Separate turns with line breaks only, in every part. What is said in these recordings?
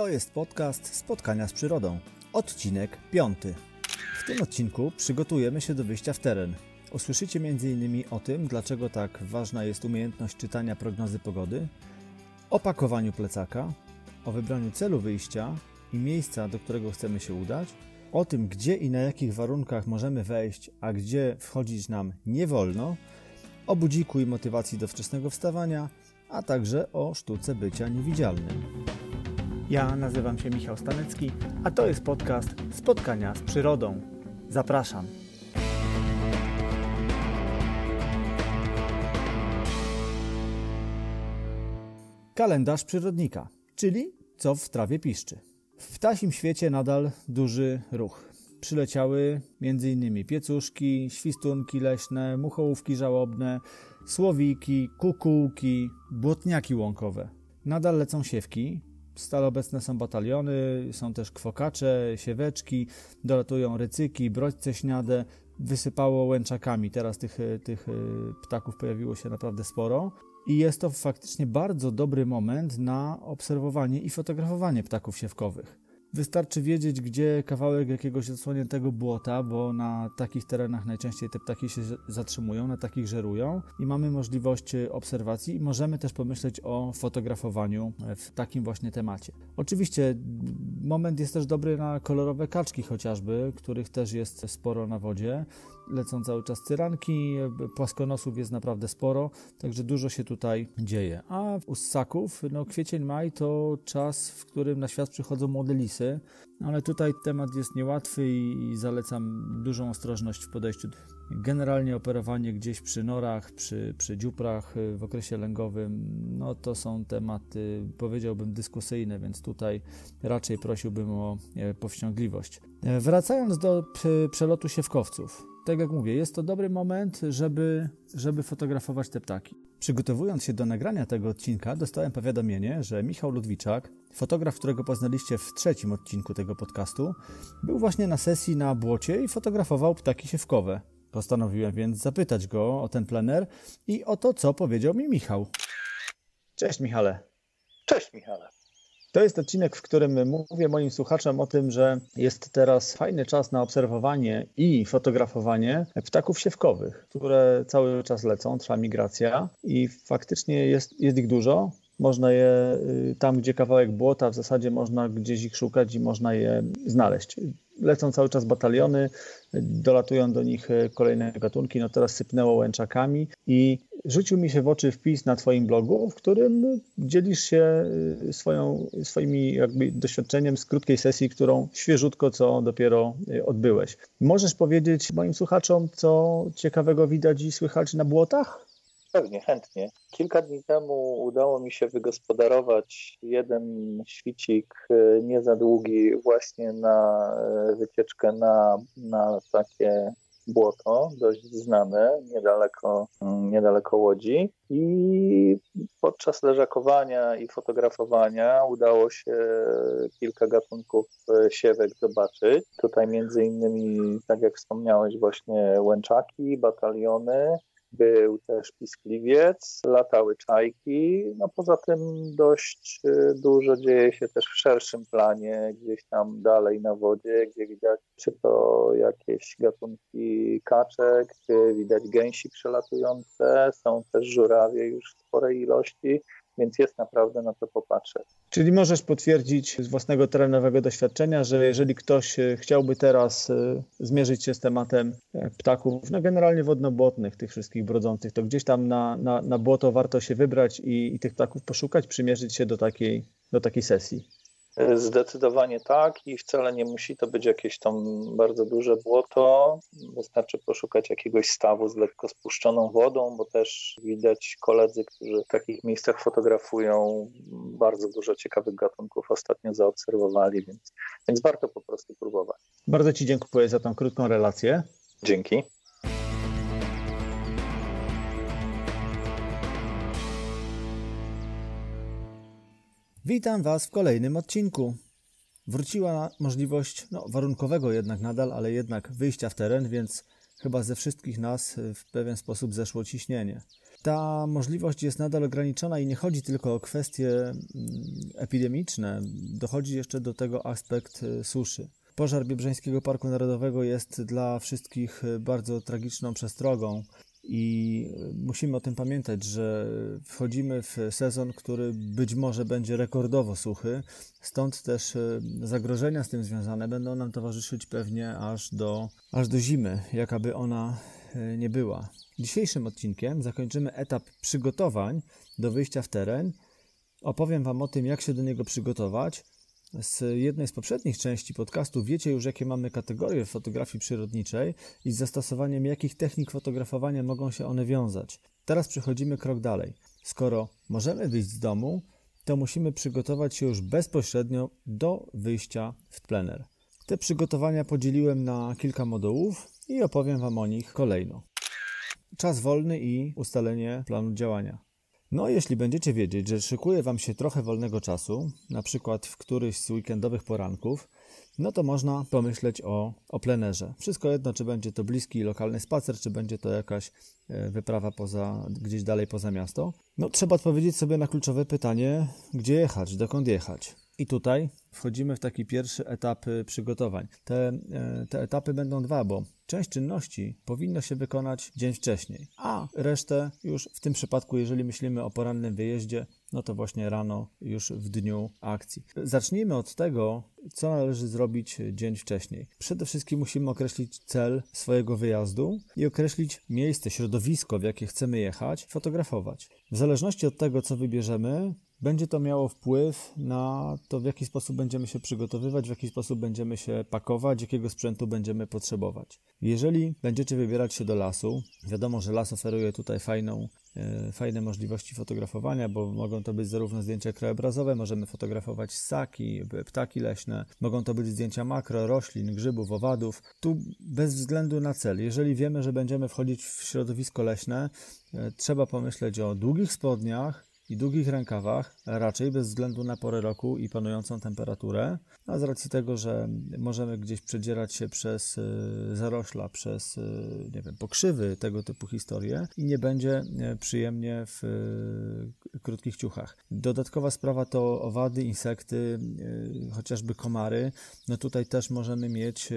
To jest podcast Spotkania z Przyrodą, odcinek piąty. W tym odcinku przygotujemy się do wyjścia w teren. Usłyszycie m.in. o tym, dlaczego tak ważna jest umiejętność czytania prognozy pogody, o pakowaniu plecaka, o wybraniu celu wyjścia i miejsca, do którego chcemy się udać, o tym, gdzie i na jakich warunkach możemy wejść, a gdzie wchodzić nam nie wolno, o budziku i motywacji do wczesnego wstawania, a także o sztuce bycia niewidzialnym. Ja nazywam się Michał Stanecki, a to jest podcast Spotkania z Przyrodą. Zapraszam. Kalendarz przyrodnika, czyli co w trawie piszczy. W ptasim świecie nadal duży ruch. Przyleciały m.in. piecuszki, świstunki leśne, muchołówki żałobne, słowiki, kukułki, błotniaki łąkowe. Nadal lecą siewki, Stale obecne są bataliony, są też kwokacze, sieweczki, dolatują rycyki, brodźce śniade, wysypało łęczakami. Teraz tych, tych e, ptaków pojawiło się naprawdę sporo. I jest to faktycznie bardzo dobry moment na obserwowanie i fotografowanie ptaków siewkowych. Wystarczy wiedzieć, gdzie kawałek jakiegoś odsłoniętego błota, bo na takich terenach najczęściej te ptaki się zatrzymują, na takich żerują i mamy możliwość obserwacji i możemy też pomyśleć o fotografowaniu w takim właśnie temacie. Oczywiście moment jest też dobry na kolorowe kaczki chociażby, których też jest sporo na wodzie lecą cały czas cyranki, płaskonosów jest naprawdę sporo, także dużo się tutaj dzieje. A u ssaków, no kwiecień, maj to czas, w którym na świat przychodzą młode lisy, ale tutaj temat jest niełatwy i zalecam dużą ostrożność w podejściu. Generalnie operowanie gdzieś przy norach, przy, przy dziuprach w okresie lęgowym, no to są tematy, powiedziałbym, dyskusyjne, więc tutaj raczej prosiłbym o e, powściągliwość. E, wracając do przelotu siewkowców tak jak mówię, jest to dobry moment, żeby, żeby fotografować te ptaki. Przygotowując się do nagrania tego odcinka, dostałem powiadomienie, że Michał Ludwiczak, fotograf, którego poznaliście w trzecim odcinku tego podcastu, był właśnie na sesji na błocie i fotografował ptaki siewkowe. Postanowiłem więc zapytać go o ten plener i o to, co powiedział mi Michał. Cześć Michale.
Cześć Michale.
To jest odcinek, w którym mówię moim słuchaczom o tym, że jest teraz fajny czas na obserwowanie i fotografowanie ptaków siewkowych, które cały czas lecą, trwa migracja i faktycznie jest, jest ich dużo. Można je y, tam, gdzie kawałek błota, w zasadzie można gdzieś ich szukać i można je znaleźć. Lecą cały czas bataliony, dolatują do nich kolejne gatunki. No teraz sypnęło łęczakami i rzucił mi się w oczy wpis na Twoim blogu, w którym dzielisz się y, swoją, swoimi jakby doświadczeniem z krótkiej sesji, którą świeżutko co dopiero y, odbyłeś. Możesz powiedzieć moim słuchaczom, co ciekawego widać i słychać na błotach?
Pewnie, chętnie. Kilka dni temu udało mi się wygospodarować jeden świcik y, nie za długi właśnie na wycieczkę na, na takie błoto, dość znane, niedaleko, niedaleko Łodzi. I podczas leżakowania i fotografowania udało się kilka gatunków e, siewek zobaczyć. Tutaj między innymi, tak jak wspomniałeś, właśnie łęczaki, bataliony, był też piskliwiec, latały czajki. No poza tym dość y, dużo dzieje się też w szerszym planie, gdzieś tam dalej na wodzie, gdzie widać czy to jakieś gatunki kaczek, czy widać gęsi przelatujące, są też żurawie już w sporej ilości więc jest naprawdę na to popatrzeć.
Czyli możesz potwierdzić z własnego terenowego doświadczenia, że jeżeli ktoś e, chciałby teraz e, zmierzyć się z tematem e, ptaków, no generalnie wodnobłotnych, tych wszystkich brodzących, to gdzieś tam na, na, na błoto warto się wybrać i, i tych ptaków poszukać, przymierzyć się do takiej, do takiej sesji.
Zdecydowanie tak i wcale nie musi to być jakieś tam bardzo duże błoto. Wystarczy poszukać jakiegoś stawu z lekko spuszczoną wodą, bo też widać koledzy, którzy w takich miejscach fotografują bardzo dużo ciekawych gatunków ostatnio zaobserwowali, więc, więc warto po prostu próbować.
Bardzo Ci dziękuję za tą krótką relację.
Dzięki.
Witam Was w kolejnym odcinku. Wróciła możliwość, no warunkowego jednak nadal, ale jednak wyjścia w teren, więc chyba ze wszystkich nas w pewien sposób zeszło ciśnienie. ta możliwość jest nadal ograniczona i nie chodzi tylko o kwestie mm, epidemiczne, dochodzi jeszcze do tego aspekt y, suszy. Pożar Biebrzańskiego Parku Narodowego jest dla wszystkich y, bardzo tragiczną przestrogą. I musimy o tym pamiętać, że wchodzimy w sezon, który być może będzie rekordowo suchy, stąd też e, zagrożenia z tym związane będą nam towarzyszyć pewnie aż do, aż do zimy, jakaby ona e, nie była. Dzisiejszym odcinkiem zakończymy etap przygotowań do wyjścia w teren. Opowiem Wam o tym, jak się do niego przygotować, z jednej z poprzednich części podcastu wiecie już, jakie mamy kategorie w fotografii przyrodniczej i z zastosowaniem jakich technik fotografowania mogą się one wiązać. Teraz przechodzimy krok dalej. Skoro możemy wyjść z domu, to musimy przygotować się już bezpośrednio do wyjścia w plener. Te przygotowania podzieliłem na kilka modułów i opowiem Wam o nich kolejno. Czas wolny i ustalenie planu działania. No, jeśli będziecie wiedzieć, że szykuje Wam się trochę wolnego czasu, na przykład w któryś z weekendowych poranków, no to można pomyśleć o, o plenerze. Wszystko jedno, czy będzie to bliski lokalny spacer, czy będzie to jakaś e, wyprawa poza, gdzieś dalej poza miasto. No, trzeba odpowiedzieć sobie na kluczowe pytanie, gdzie jechać, dokąd jechać. I tutaj wchodzimy w taki pierwszy etap y, przygotowań. Te, e, te etapy będą dwa, bo część czynności powinno się wykonać dzień wcześniej, a. Resztę już w tym przypadku, jeżeli myślimy o porannym wyjeździe, no to właśnie rano, już w dniu akcji. Zacznijmy od tego, co należy zrobić dzień wcześniej. Przede wszystkim musimy określić cel swojego wyjazdu i określić miejsce, środowisko, w jakie chcemy jechać, fotografować. W zależności od tego, co wybierzemy, będzie to miało wpływ na to, w jaki sposób będziemy się przygotowywać, w jaki sposób będziemy się pakować, jakiego sprzętu będziemy potrzebować. Jeżeli będziecie wybierać się do lasu, wiadomo, że las oferuje tutaj fajną, fajne możliwości fotografowania, bo mogą to być zarówno zdjęcia krajobrazowe, możemy fotografować ssaki, ptaki leśne, mogą to być zdjęcia makro, roślin, grzybów, owadów. Tu bez względu na cel, jeżeli wiemy, że będziemy wchodzić w środowisko leśne, e, trzeba pomyśleć o długich spodniach, i długich rękawach, raczej bez względu na porę roku i panującą temperaturę, a z racji tego, że możemy gdzieś przedzierać się przez y, zarośla, przez y, nie wiem, pokrzywy, tego typu historie i nie będzie y, przyjemnie w krótkich ciuchach. Dodatkowa sprawa to owady, insekty, chociażby komary. No tutaj też możemy mieć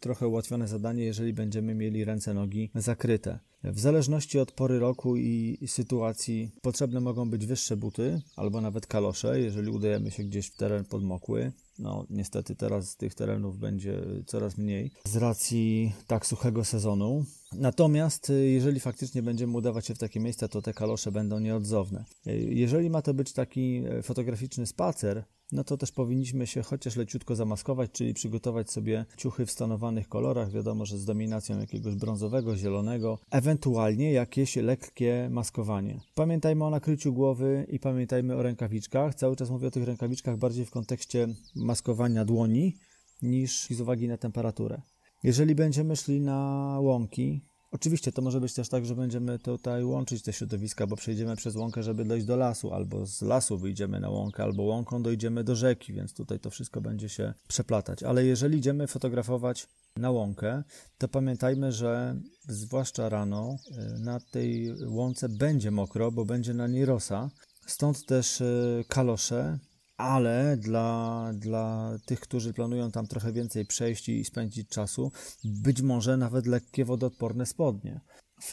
trochę ułatwione zadanie, jeżeli będziemy mieli ręce, nogi zakryte. W zależności od pory roku i sytuacji potrzebne mogą być wyższe buty albo nawet kalosze, jeżeli udajemy się gdzieś w teren podmokły. No, niestety teraz tych terenów będzie coraz mniej z racji tak suchego sezonu. Natomiast y, jeżeli faktycznie będziemy udawać się w takie miejsca, to te kalosze będą nieodzowne. Y, jeżeli ma to być taki e, fotograficzny spacer, no to też powinniśmy się chociaż leciutko zamaskować, czyli przygotować sobie ciuchy w stanowanych kolorach, wiadomo, że z dominacją jakiegoś brązowego, zielonego, ewentualnie jakieś lekkie maskowanie. Pamiętajmy o nakryciu głowy i pamiętajmy o rękawiczkach. Cały czas mówię o tych rękawiczkach bardziej w kontekście maskowania dłoni niż z uwagi na temperaturę. Jeżeli będziemy szli na łąki, Oczywiście to może być też tak, że będziemy tutaj łączyć te środowiska, bo przejdziemy przez łąkę, żeby dojść do lasu, albo z lasu wyjdziemy na łąkę, albo łąką dojdziemy do rzeki, więc tutaj to wszystko będzie się przeplatać. Ale jeżeli idziemy fotografować na łąkę, to pamiętajmy, że zwłaszcza rano y, na tej łące będzie mokro, bo będzie na niej rosa. Stąd też y, kalosze ale dla, dla tych, którzy planują tam trochę więcej przejść i spędzić czasu, być może nawet lekkie wodoodporne spodnie. W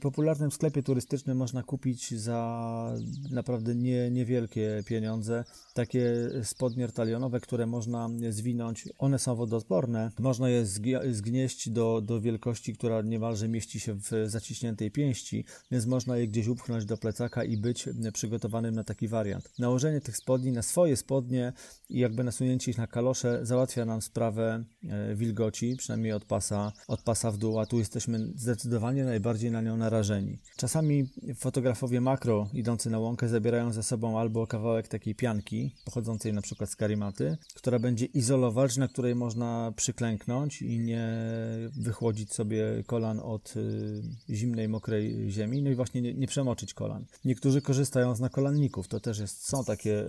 popularnym sklepie turystycznym można kupić za naprawdę nie, niewielkie pieniądze takie spodnie talionowe, które można zwinąć. One są wodoodporne. Można je zgnieść do, do wielkości, która niemalże mieści się w zaciśniętej pięści, więc można je gdzieś upchnąć do plecaka i być przygotowanym na taki wariant. Nałożenie tych spodni na swoje spodnie i jakby nasunięcie ich na kalosze załatwia nam sprawę e, wilgoci, przynajmniej od pasa, od pasa w dół, a tu jesteśmy zdecydowanie najbardziej bardziej na nią narażeni. Czasami fotografowie makro idący na łąkę zabierają ze sobą albo kawałek takiej pianki, pochodzącej na przykład z karimaty, która będzie izolować, na której można przyklęknąć i nie wychłodzić sobie kolan od y, zimnej, mokrej ziemi, no i właśnie nie, nie przemoczyć kolan. Niektórzy korzystają z nakolanników, to też jest, są takie,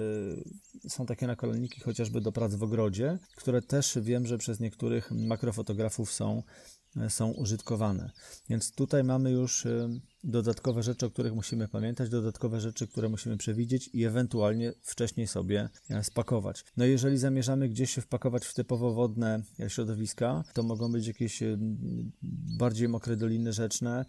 y, są takie nakolanniki chociażby do prac w ogrodzie, które też wiem, że przez niektórych makrofotografów są są użytkowane. Więc tutaj mamy już dodatkowe rzeczy, o których musimy pamiętać, dodatkowe rzeczy, które musimy przewidzieć i ewentualnie wcześniej sobie e, spakować. No jeżeli zamierzamy gdzieś się wpakować w typowo wodne środowiska, to mogą być jakieś bardziej mokre doliny rzeczne,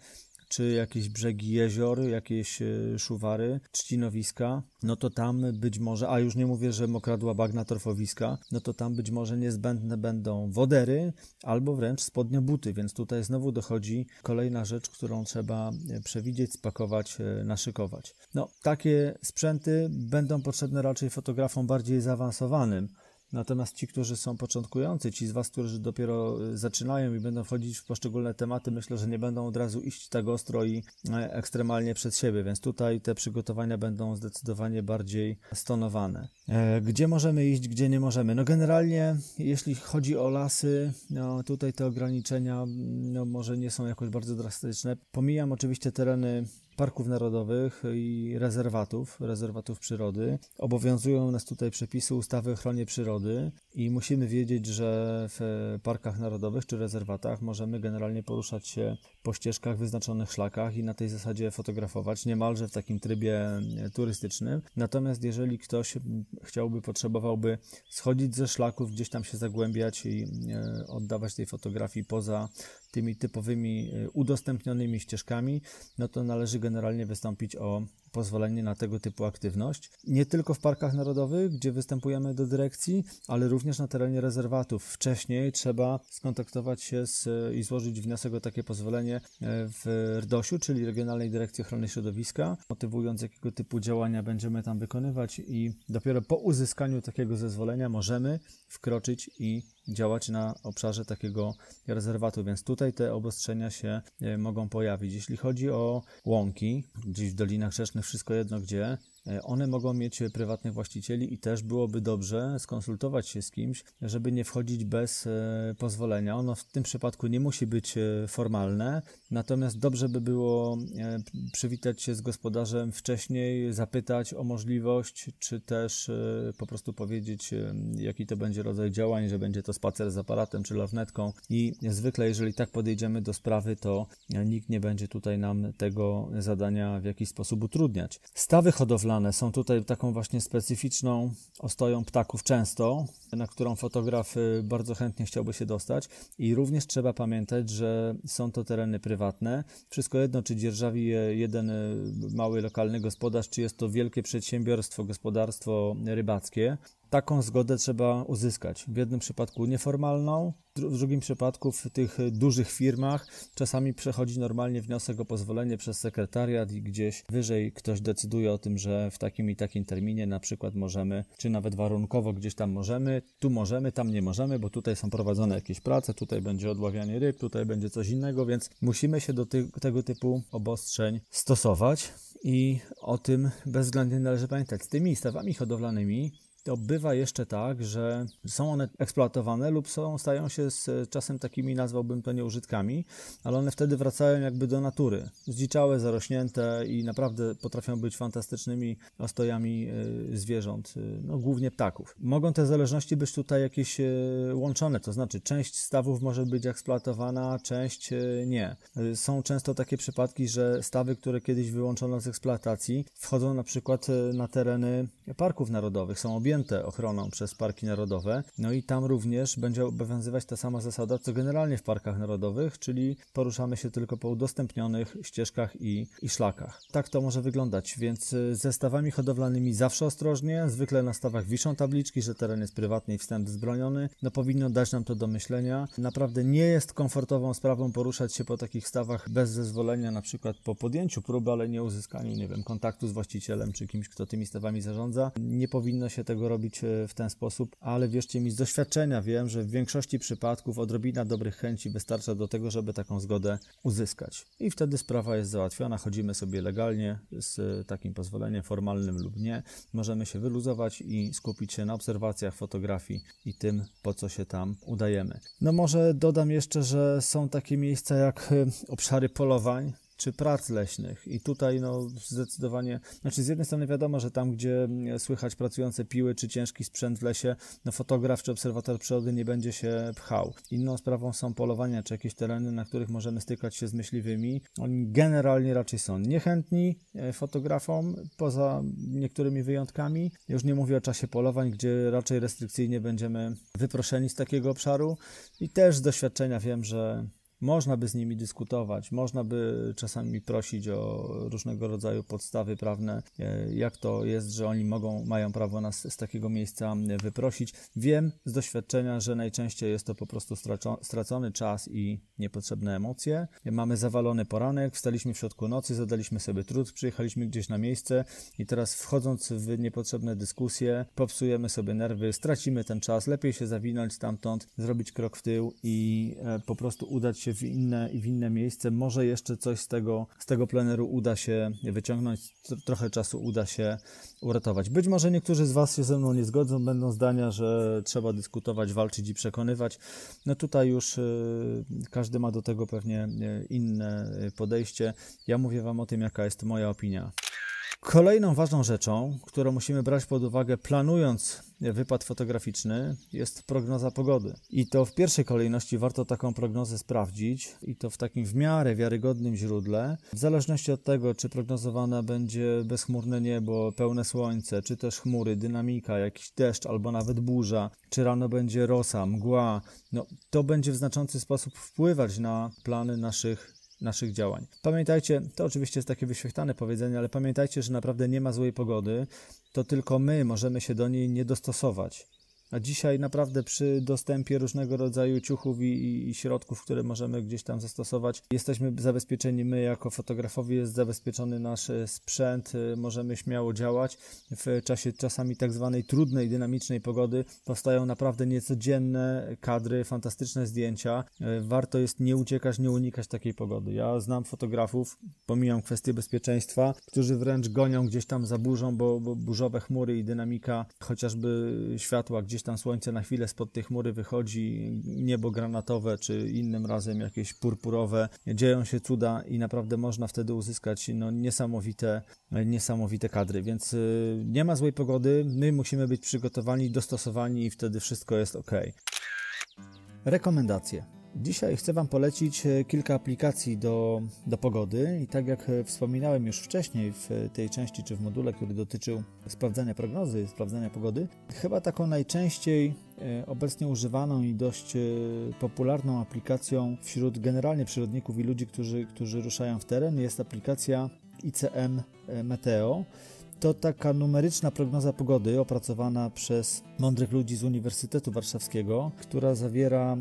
czy jakieś brzegi jezior, jakieś e, szuwary, trzcinowiska, no to tam być może, a już nie mówię, że mokradła bagna torfowiska, no to tam być może niezbędne będą wodery albo wręcz spodnie buty, więc tutaj znowu dochodzi kolejna rzecz, którą trzeba e, przewidzieć, spakować, e, naszykować. No, takie sprzęty będą potrzebne raczej fotografom bardziej zaawansowanym, Natomiast ci, którzy są początkujący, ci z Was, którzy dopiero y, zaczynają i będą wchodzić w poszczególne tematy, myślę, że nie będą od razu iść tak ostro i e, ekstremalnie przed siebie, więc tutaj te przygotowania będą zdecydowanie bardziej stonowane. E, gdzie możemy iść, gdzie nie możemy? No generalnie, jeśli chodzi o lasy, no tutaj te ograniczenia no może nie są jakoś bardzo drastyczne. Pomijam oczywiście tereny parków narodowych i rezerwatów, rezerwatów przyrody. Obowiązują nas tutaj przepisy ustawy o ochronie przyrody i musimy wiedzieć, że w parkach narodowych czy rezerwatach możemy generalnie poruszać się po ścieżkach, wyznaczonych szlakach i na tej zasadzie fotografować, niemalże w takim trybie turystycznym. Natomiast jeżeli ktoś chciałby, potrzebowałby schodzić ze szlaków, gdzieś tam się zagłębiać i e, oddawać tej fotografii poza tymi typowymi e, udostępnionymi ścieżkami, no to należy generalnie wystąpić o pozwolenie na tego typu aktywność. Nie tylko w parkach narodowych, gdzie występujemy do dyrekcji, ale również na terenie rezerwatów. Wcześniej trzeba skontaktować się z, i złożyć wniosek o takie pozwolenie e, w RDOŚ-u, czyli Regionalnej Dyrekcji Ochrony Środowiska, motywując jakiego typu działania będziemy tam wykonywać i dopiero po uzyskaniu takiego zezwolenia możemy wkroczyć i działać na obszarze takiego rezerwatu, więc tutaj te obostrzenia się e, mogą pojawić. Jeśli chodzi o łąki, gdzieś w dolinach rzecznych, wszystko jedno gdzie, one mogą mieć prywatnych właścicieli i też byłoby dobrze skonsultować się z kimś, żeby nie wchodzić bez e, pozwolenia. Ono w tym przypadku nie musi być e, formalne, natomiast dobrze by było przywitać się z gospodarzem wcześniej, zapytać o możliwość, czy też po prostu powiedzieć, jaki to będzie rodzaj działań, że będzie to spacer z aparatem czy lornetką i zwykle jeżeli tak podejdziemy do sprawy, to nikt nie będzie tutaj nam tego zadania w jakiś sposób utrudniać. Stawy hodowlane są tutaj taką właśnie specyficzną ostoją ptaków często, na którą fotograf y, bardzo chętnie chciałby się dostać. I również trzeba pamiętać, że są to tereny prywatne. Wszystko jedno, czy dzierżawi je jeden y, mały lokalny gospodarz, czy jest to wielkie przedsiębiorstwo, gospodarstwo rybackie taką zgodę trzeba uzyskać. W jednym przypadku nieformalną, w drugim przypadku w tych dużych firmach czasami przechodzi normalnie wniosek o pozwolenie przez sekretariat i gdzieś wyżej ktoś decyduje o tym, że w takim i takim terminie na przykład możemy, czy nawet warunkowo gdzieś tam możemy, tu możemy, tam nie możemy, bo tutaj są prowadzone jakieś prace, tutaj będzie odławianie ryb, tutaj będzie coś innego, więc musimy się do ty tego typu obostrzeń stosować. I o tym bezwzględnie należy pamiętać. Z tymi stawami hodowlanymi to bywa jeszcze tak, że są one eksploatowane lub są, stają się z czasem takimi, nazwałbym to nieużytkami, ale one wtedy wracają jakby do natury. Zdziczałe, zarośnięte i naprawdę potrafią być fantastycznymi ostojami y, zwierząt, y, no, głównie ptaków. Mogą te zależności być tutaj jakieś y, łączone, to znaczy część stawów może być eksploatowana, część nie. Są często takie przypadki, że stawy, które kiedyś wyłączono z eksploatacji, wchodzą na przykład na tereny parków narodowych, są objęte objęte ochroną przez parki narodowe. No i tam również będzie obowiązywać ta sama zasada, co generalnie w parkach narodowych, czyli poruszamy się tylko po udostępnionych ścieżkach i, i szlakach. Tak to może wyglądać, więc y, ze stawami hodowlanymi zawsze ostrożnie. Zwykle na stawach wiszą tabliczki, że teren jest prywatny i wstęp zbroniony. No powinno dać nam to do myślenia. Naprawdę nie jest komfortową sprawą poruszać się po takich stawach bez zezwolenia, na przykład po podjęciu próby, ale nie uzyskaniu, nie wiem, kontaktu z właścicielem czy kimś, kto tymi stawami zarządza. Nie powinno się tego robić e, w ten sposób, ale wierzcie mi, z doświadczenia wiem, że w większości przypadków odrobina dobrych chęci wystarcza do tego, żeby taką zgodę uzyskać. I wtedy sprawa jest załatwiona, chodzimy sobie legalnie z takim pozwoleniem formalnym lub nie. Możemy się wyluzować i skupić się na obserwacjach, fotografii i tym, po co się tam udajemy. No może dodam jeszcze, że są takie miejsca jak e, obszary polowań, czy prac leśnych. I tutaj no, zdecydowanie, znaczy z jednej strony wiadomo, że tam, gdzie słychać pracujące piły czy ciężki sprzęt w lesie, no fotograf czy obserwator przyrody nie będzie się pchał. Inną sprawą są polowania czy jakieś tereny, na których możemy stykać się z myśliwymi. Oni generalnie raczej są niechętni e, fotografom, poza niektórymi wyjątkami. Już nie mówię o czasie polowań, gdzie raczej restrykcyjnie będziemy wyproszeni z takiego obszaru. I też z doświadczenia wiem, że można by z nimi dyskutować, można by czasami prosić o różnego rodzaju podstawy prawne, e, jak to jest, że oni mogą, mają prawo nas z takiego miejsca wyprosić. Wiem z doświadczenia, że najczęściej jest to po prostu stracony czas i niepotrzebne emocje. Mamy zawalony poranek, wstaliśmy w środku nocy, zadaliśmy sobie trud, przyjechaliśmy gdzieś na miejsce i teraz wchodząc w niepotrzebne dyskusje, popsujemy sobie nerwy, stracimy ten czas, lepiej się zawinąć stamtąd, zrobić krok w tył i e, po prostu udać się w inne, w inne miejsce. Może jeszcze coś z tego, z tego pleneru uda się wyciągnąć, trochę czasu uda się uratować. Być może niektórzy z Was się ze mną nie zgodzą, będą zdania, że trzeba dyskutować, walczyć i przekonywać. No tutaj już y, każdy ma do tego pewnie y, inne podejście. Ja mówię Wam o tym, jaka jest moja opinia. Kolejną ważną rzeczą, którą musimy brać pod uwagę planując wypad fotograficzny, jest prognoza pogody. I to w pierwszej kolejności warto taką prognozę sprawdzić i to w takim w miarę wiarygodnym źródle. W zależności od tego, czy prognozowane będzie bezchmurne niebo, pełne słońce, czy też chmury, dynamika, jakiś deszcz albo nawet burza, czy rano będzie rosa, mgła, no, to będzie w znaczący sposób wpływać na plany naszych naszych działań. Pamiętajcie, to oczywiście jest takie wyświechtane powiedzenie, ale pamiętajcie, że naprawdę nie ma złej pogody, to tylko my możemy się do niej nie dostosować. A dzisiaj naprawdę przy dostępie różnego rodzaju ciuchów i, i, środków, które możemy gdzieś tam zastosować, jesteśmy zabezpieczeni. My, jako fotografowie, jest zabezpieczony nasz e, sprzęt, e, możemy śmiało działać. W czasie czasami tak zwanej trudnej, dynamicznej pogody powstają naprawdę niecodzienne kadry, fantastyczne zdjęcia. E, warto jest nie uciekać, nie unikać takiej pogody. Ja znam fotografów, pomijam kwestie bezpieczeństwa, którzy wręcz gonią gdzieś tam za burzą, bo, bo burzowe chmury i dynamika chociażby światła gdzieś tam słońce na chwilę spod tej chmury wychodzi, niebo granatowe, czy innym razem jakieś purpurowe. Dzieją się cuda i naprawdę można wtedy uzyskać no, niesamowite, niesamowite kadry. Więc y, nie ma złej pogody, my musimy być przygotowani, dostosowani i wtedy wszystko jest ok. Rekomendacje. Dzisiaj chcę Wam polecić e, kilka aplikacji do, do pogody i tak jak e, wspominałem już wcześniej w tej części czy w module, który dotyczył sprawdzania prognozy, sprawdzania pogody, chyba taką najczęściej e, obecnie używaną i dość popularną aplikacją wśród generalnie przyrodników i ludzi, którzy, którzy ruszają w teren jest aplikacja ICM Meteo to taka numeryczna prognoza pogody opracowana przez mądrych ludzi z Uniwersytetu Warszawskiego, która zawiera e,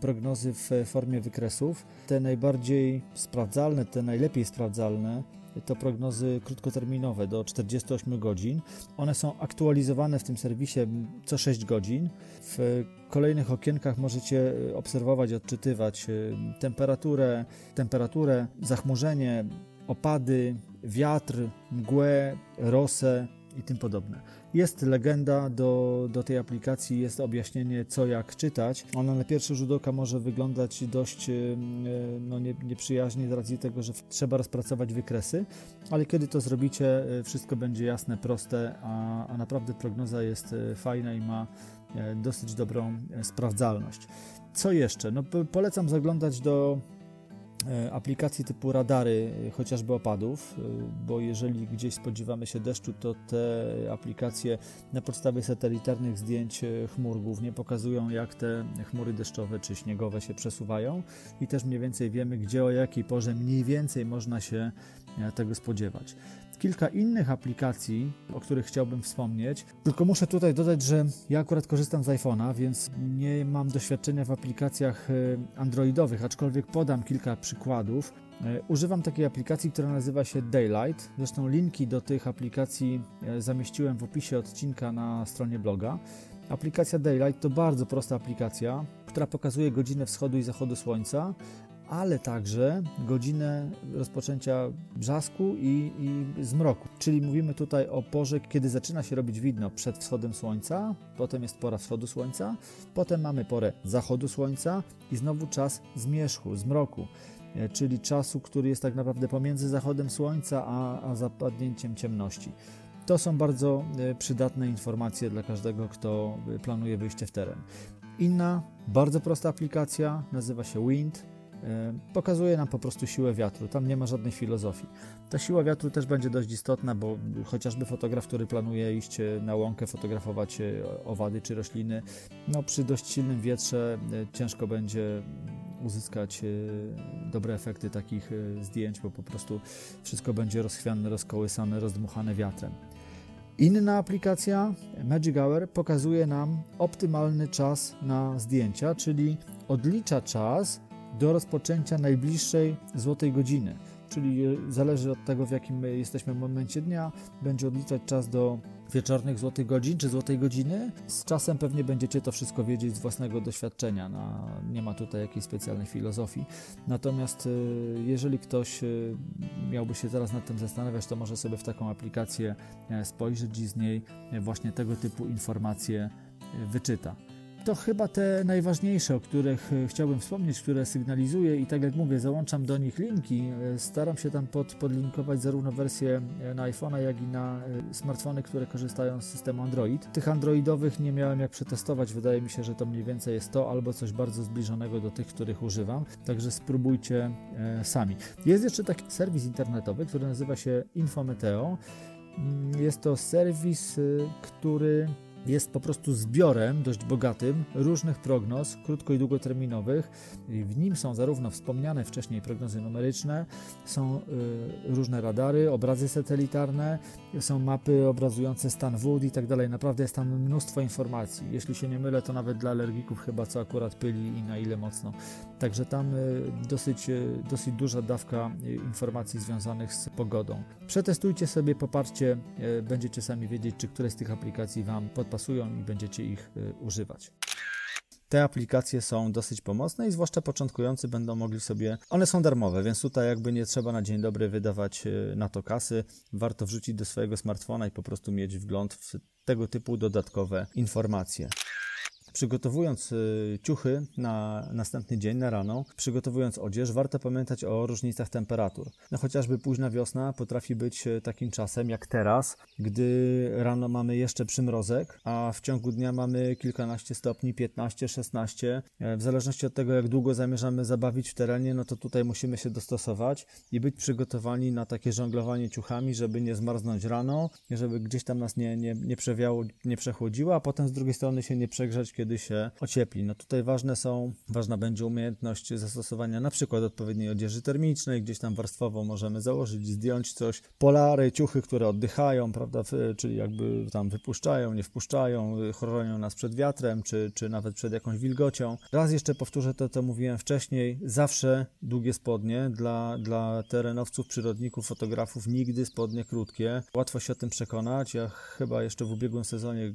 prognozy w formie wykresów. Te najbardziej sprawdzalne, te najlepiej sprawdzalne to prognozy krótkoterminowe do 48 godzin. One są aktualizowane w tym serwisie co 6 godzin. W kolejnych okienkach możecie e, obserwować, odczytywać e, temperaturę, temperaturę, zachmurzenie, opady, wiatr, mgłę, rosę i tym podobne. Jest legenda do, do tej aplikacji, jest objaśnienie co jak czytać. Ona na pierwszy rzut oka może wyglądać dość e, no, nie, nieprzyjaźnie z racji tego, że trzeba rozpracować wykresy, ale kiedy to zrobicie, e, wszystko będzie jasne, proste, a, a naprawdę prognoza jest e, fajna i ma dosyć dobrą sprawdzalność. Co jeszcze? No, polecam zaglądać do aplikacji typu radary, e, chociażby opadów, e, bo jeżeli gdzieś spodziewamy się deszczu, to te aplikacje na podstawie satelitarnych zdjęć chmur głównie pokazują, jak te chmury deszczowe czy śniegowe się przesuwają i też mniej więcej wiemy, gdzie o jakiej porze mniej więcej można się tego spodziewać kilka innych aplikacji, o których chciałbym wspomnieć. Tylko muszę tutaj dodać, że ja akurat korzystam z iPhone'a, więc nie mam doświadczenia w aplikacjach e, androidowych, aczkolwiek podam kilka przykładów. E, używam takiej aplikacji, która nazywa się Daylight. Zresztą linki do tych aplikacji e, zamieściłem w opisie odcinka na stronie bloga. Aplikacja Daylight to bardzo prosta aplikacja, która pokazuje godzinę wschodu i zachodu słońca, ale także godzinę rozpoczęcia brzasku i, i zmroku. Czyli mówimy tutaj o porze, kiedy zaczyna się robić widno przed wschodem słońca, potem jest pora wschodu słońca, potem mamy porę zachodu słońca i znowu czas zmierzchu, zmroku. Czyli czasu, który jest tak naprawdę pomiędzy zachodem słońca a, a zapadnięciem ciemności. To są bardzo przydatne informacje dla każdego, kto planuje wyjście w teren. Inna, bardzo prosta aplikacja nazywa się Wind E, pokazuje nam po prostu siłę wiatru. Tam nie ma żadnej filozofii. Ta siła wiatru też będzie dość istotna, bo chociażby fotograf, który planuje iść e, na łąkę, fotografować e, owady czy rośliny, no przy dość silnym wietrze ciężko będzie uzyskać dobre efekty takich zdjęć, bo po prostu wszystko będzie rozchwiane, rozkołysane, rozdmuchane wiatrem. Inna aplikacja, Magic Hour, pokazuje nam optymalny czas na zdjęcia, czyli odlicza czas do rozpoczęcia najbliższej złotej godziny. Czyli e, zależy od tego, w jakim my jesteśmy momencie dnia, będzie odliczać czas do wieczornych złotych godzin czy złotej godziny. Z czasem pewnie będziecie to wszystko wiedzieć z własnego doświadczenia. No, nie ma tutaj jakiejś specjalnej filozofii. Natomiast e, jeżeli ktoś e, miałby się teraz nad tym zastanawiać, to może sobie w taką aplikację spojrzeć i z niej właśnie tego typu informacje wyczyta. To chyba te najważniejsze, o których e, chciałbym wspomnieć, które sygnalizuję i tak jak mówię, załączam do nich linki. E, staram się tam pod, podlinkować zarówno wersję e, na iPhone'a, jak i na smartfony, które korzystają z systemu Android. Tych androidowych nie miałem jak przetestować, wydaje mi się, że to mniej więcej jest to albo coś bardzo zbliżonego do tych, których używam, także spróbujcie sami. Jest jeszcze taki serwis internetowy, który nazywa się Infometeo. Mm, jest to serwis, który jest po prostu zbiorem dość bogatym różnych prognoz krótko i długoterminowych. W nim są zarówno wspomniane wcześniej prognozy numeryczne, są y, różne radary, obrazy satelitarne, są mapy obrazujące stan wód i tak dalej. Naprawdę jest tam mnóstwo informacji. Jeśli się nie mylę, to nawet dla alergików chyba co akurat pyli i na ile mocno. Także tam y, dosyć, y, dosyć duża dawka informacji związanych z pogodą. Przetestujcie sobie, popatrzcie, będziecie sami wiedzieć, czy któreś z tych aplikacji Wam podpasuje pasują i będziecie ich y, używać. Te aplikacje są dosyć pomocne i zwłaszcza początkujący będą mogli sobie. One są darmowe, więc tutaj jakby nie trzeba na dzień dobry wydawać y, na to kasy. Warto wrzucić do swojego smartfona i po prostu mieć wgląd w tego typu dodatkowe informacje przygotowując y, ciuchy na następny dzień, na rano, przygotowując odzież, warto pamiętać o różnicach temperatur. No chociażby późna wiosna potrafi być y, takim czasem jak teraz, gdy rano mamy jeszcze przymrozek, a w ciągu dnia mamy kilkanaście stopni, 15, 16. E, w zależności od tego, jak długo zamierzamy zabawić w terenie, no to tutaj musimy się dostosować i być przygotowani na takie żonglowanie ciuchami, żeby nie zmarznąć rano, żeby gdzieś tam nas nie, nie, nie przewiało, nie przechłodziło, a potem z drugiej strony się nie przegrzać, kiedy kiedy się ociepli. No tutaj ważne są, ważna będzie umiejętność zastosowania na przykład odpowiedniej odzieży termicznej, gdzieś tam warstwowo możemy założyć, zdjąć coś, polary, ciuchy, które oddychają, prawda, czyli jakby tam wypuszczają, nie wpuszczają, chronią nas przed wiatrem, czy, czy nawet przed jakąś wilgocią. Raz jeszcze powtórzę to, co mówiłem wcześniej, zawsze długie spodnie dla, dla terenowców, przyrodników, fotografów, nigdy spodnie krótkie. Łatwo się o tym przekonać. Ja chyba jeszcze w ubiegłym sezonie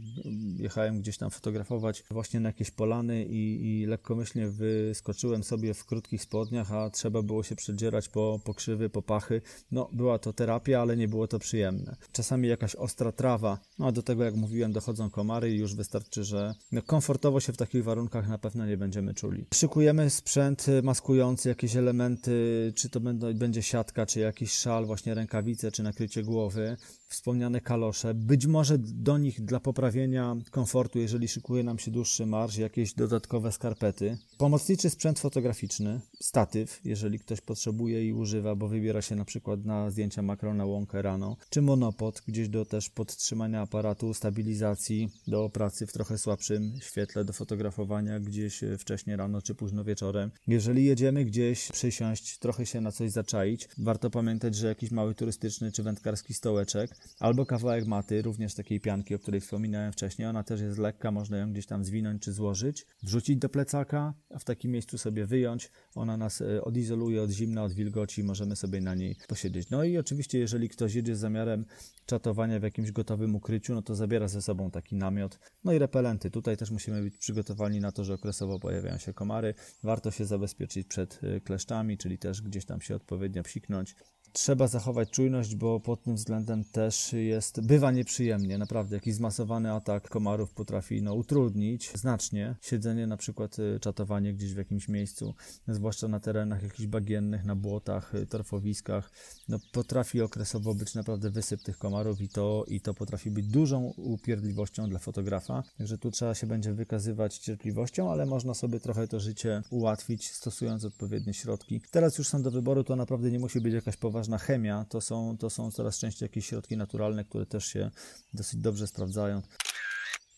jechałem gdzieś tam fotografować właśnie na jakieś polany i, i lekkomyślnie wyskoczyłem sobie w krótkich spodniach, a trzeba było się przedzierać po, po krzywy, po pachy. No, była to terapia, ale nie było to przyjemne. Czasami jakaś ostra trawa, no a do tego, jak mówiłem, dochodzą komary i już wystarczy, że no, komfortowo się w takich warunkach na pewno nie będziemy czuli. Szykujemy sprzęt maskujący, jakieś elementy, czy to będzie siatka, czy jakiś szal, właśnie rękawice, czy nakrycie głowy wspomniane kalosze, być może do nich dla poprawienia komfortu, jeżeli szykuje nam się dłuższy marsz, jakieś dodatkowe skarpety. Pomocniczy sprzęt fotograficzny, statyw, jeżeli ktoś potrzebuje i używa, bo wybiera się na przykład na zdjęcia makro na łąkę rano, czy monopod, gdzieś do też podtrzymania aparatu, stabilizacji, do pracy w trochę słabszym świetle, do fotografowania gdzieś wcześnie rano czy późno wieczorem. Jeżeli jedziemy gdzieś przysiąść, trochę się na coś zaczaić, warto pamiętać, że jakiś mały turystyczny czy wędkarski stołeczek albo kawałek maty, również takiej pianki, o której wspominałem wcześniej. Ona też jest lekka, można ją gdzieś tam zwinąć czy złożyć, wrzucić do plecaka, a w takim miejscu sobie wyjąć. Ona nas e, odizoluje od zimna, od wilgoci, możemy sobie na niej posiedzieć. No i oczywiście, jeżeli ktoś jedzie z zamiarem czatowania w jakimś gotowym ukryciu, no to zabiera ze sobą taki namiot. No i repelenty. Tutaj też musimy być przygotowani na to, że okresowo pojawiają się komary. Warto się zabezpieczyć przed e, kleszczami, czyli też gdzieś tam się odpowiednio psiknąć trzeba zachować czujność, bo pod tym względem też jest, bywa nieprzyjemnie, naprawdę. Jakiś zmasowany atak komarów potrafi no, utrudnić znacznie siedzenie, na przykład y, czatowanie gdzieś w jakimś miejscu, zwłaszcza na terenach jakichś bagiennych, na błotach, y, torfowiskach. No, potrafi okresowo być naprawdę wysyp tych komarów i to, i to potrafi być dużą upierdliwością dla fotografa. Także tu trzeba się będzie wykazywać cierpliwością, ale można sobie trochę to życie ułatwić, stosując odpowiednie środki. Teraz już są do wyboru, to naprawdę nie musi być jakaś poważna chemia, to są, to są coraz częściej jakieś środki naturalne, które też się dosyć dobrze sprawdzają.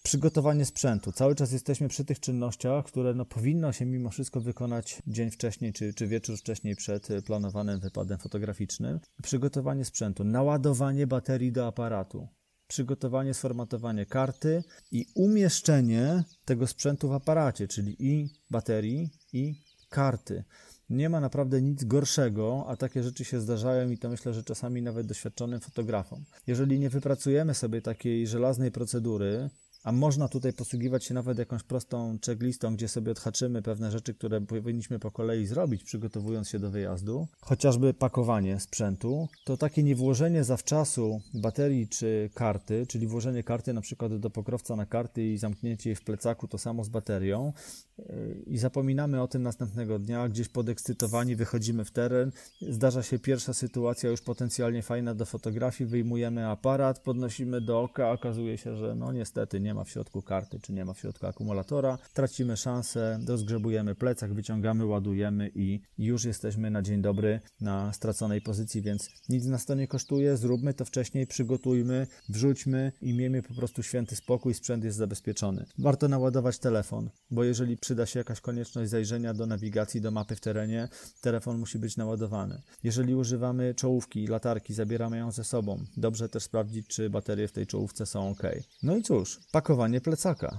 Przygotowanie sprzętu. Cały czas jesteśmy przy tych czynnościach, które no, powinno się mimo wszystko wykonać dzień wcześniej czy, czy wieczór wcześniej przed planowanym wypadem fotograficznym. Przygotowanie sprzętu, naładowanie baterii do aparatu, przygotowanie, sformatowanie karty i umieszczenie tego sprzętu w aparacie, czyli i baterii, i karty. Nie ma naprawdę nic gorszego, a takie rzeczy się zdarzają i to myślę, że czasami nawet doświadczonym fotografom. Jeżeli nie wypracujemy sobie takiej żelaznej procedury, a można tutaj posługiwać się nawet jakąś prostą checklistą, gdzie sobie odhaczymy pewne rzeczy, które powinniśmy po kolei zrobić, przygotowując się do wyjazdu, chociażby pakowanie sprzętu, to takie niewłożenie zawczasu baterii czy karty, czyli włożenie karty na przykład do pokrowca na karty i zamknięcie jej w plecaku, to samo z baterią, i zapominamy o tym następnego dnia, gdzieś podekscytowani wychodzimy w teren, zdarza się pierwsza sytuacja już potencjalnie fajna do fotografii, wyjmujemy aparat, podnosimy do oka, okazuje się, że no niestety nie ma w środku karty, czy nie ma w środku akumulatora, tracimy szansę, rozgrzebujemy plecak, wyciągamy, ładujemy i już jesteśmy na dzień dobry na straconej pozycji, więc nic nas to nie kosztuje, zróbmy to wcześniej, przygotujmy, wrzućmy i miejmy po prostu święty spokój, sprzęt jest zabezpieczony. Warto naładować telefon, bo jeżeli przyda się jakaś konieczność zajrzenia do nawigacji, do mapy w terenie, telefon musi być naładowany. Jeżeli używamy czołówki, latarki, zabieramy ją ze sobą. Dobrze też sprawdzić, czy baterie w tej czołówce są ok. No i cóż, pakowanie plecaka.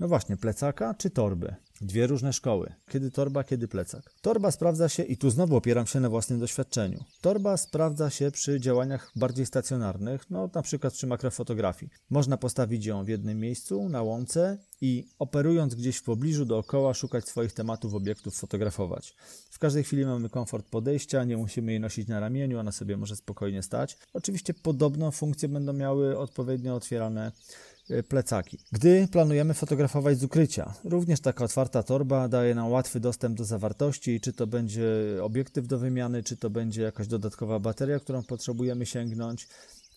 No właśnie, plecaka czy torby? Dwie różne szkoły. Kiedy torba, kiedy plecak. Torba sprawdza się, i tu znowu opieram się na własnym doświadczeniu. Torba sprawdza się przy działaniach bardziej stacjonarnych, no na przykład przy makrofotografii. Można postawić ją w jednym miejscu, na łące i operując gdzieś w pobliżu dookoła, szukać swoich tematów, obiektów, fotografować. W każdej chwili mamy komfort podejścia, nie musimy jej nosić na ramieniu, ona sobie może spokojnie stać. Oczywiście podobną funkcję będą miały odpowiednio otwierane plecaki. Gdy planujemy fotografować z ukrycia, również taka otwarta torba daje nam łatwy dostęp do zawartości, czy to będzie obiektyw do wymiany, czy to będzie jakaś dodatkowa bateria, którą potrzebujemy sięgnąć,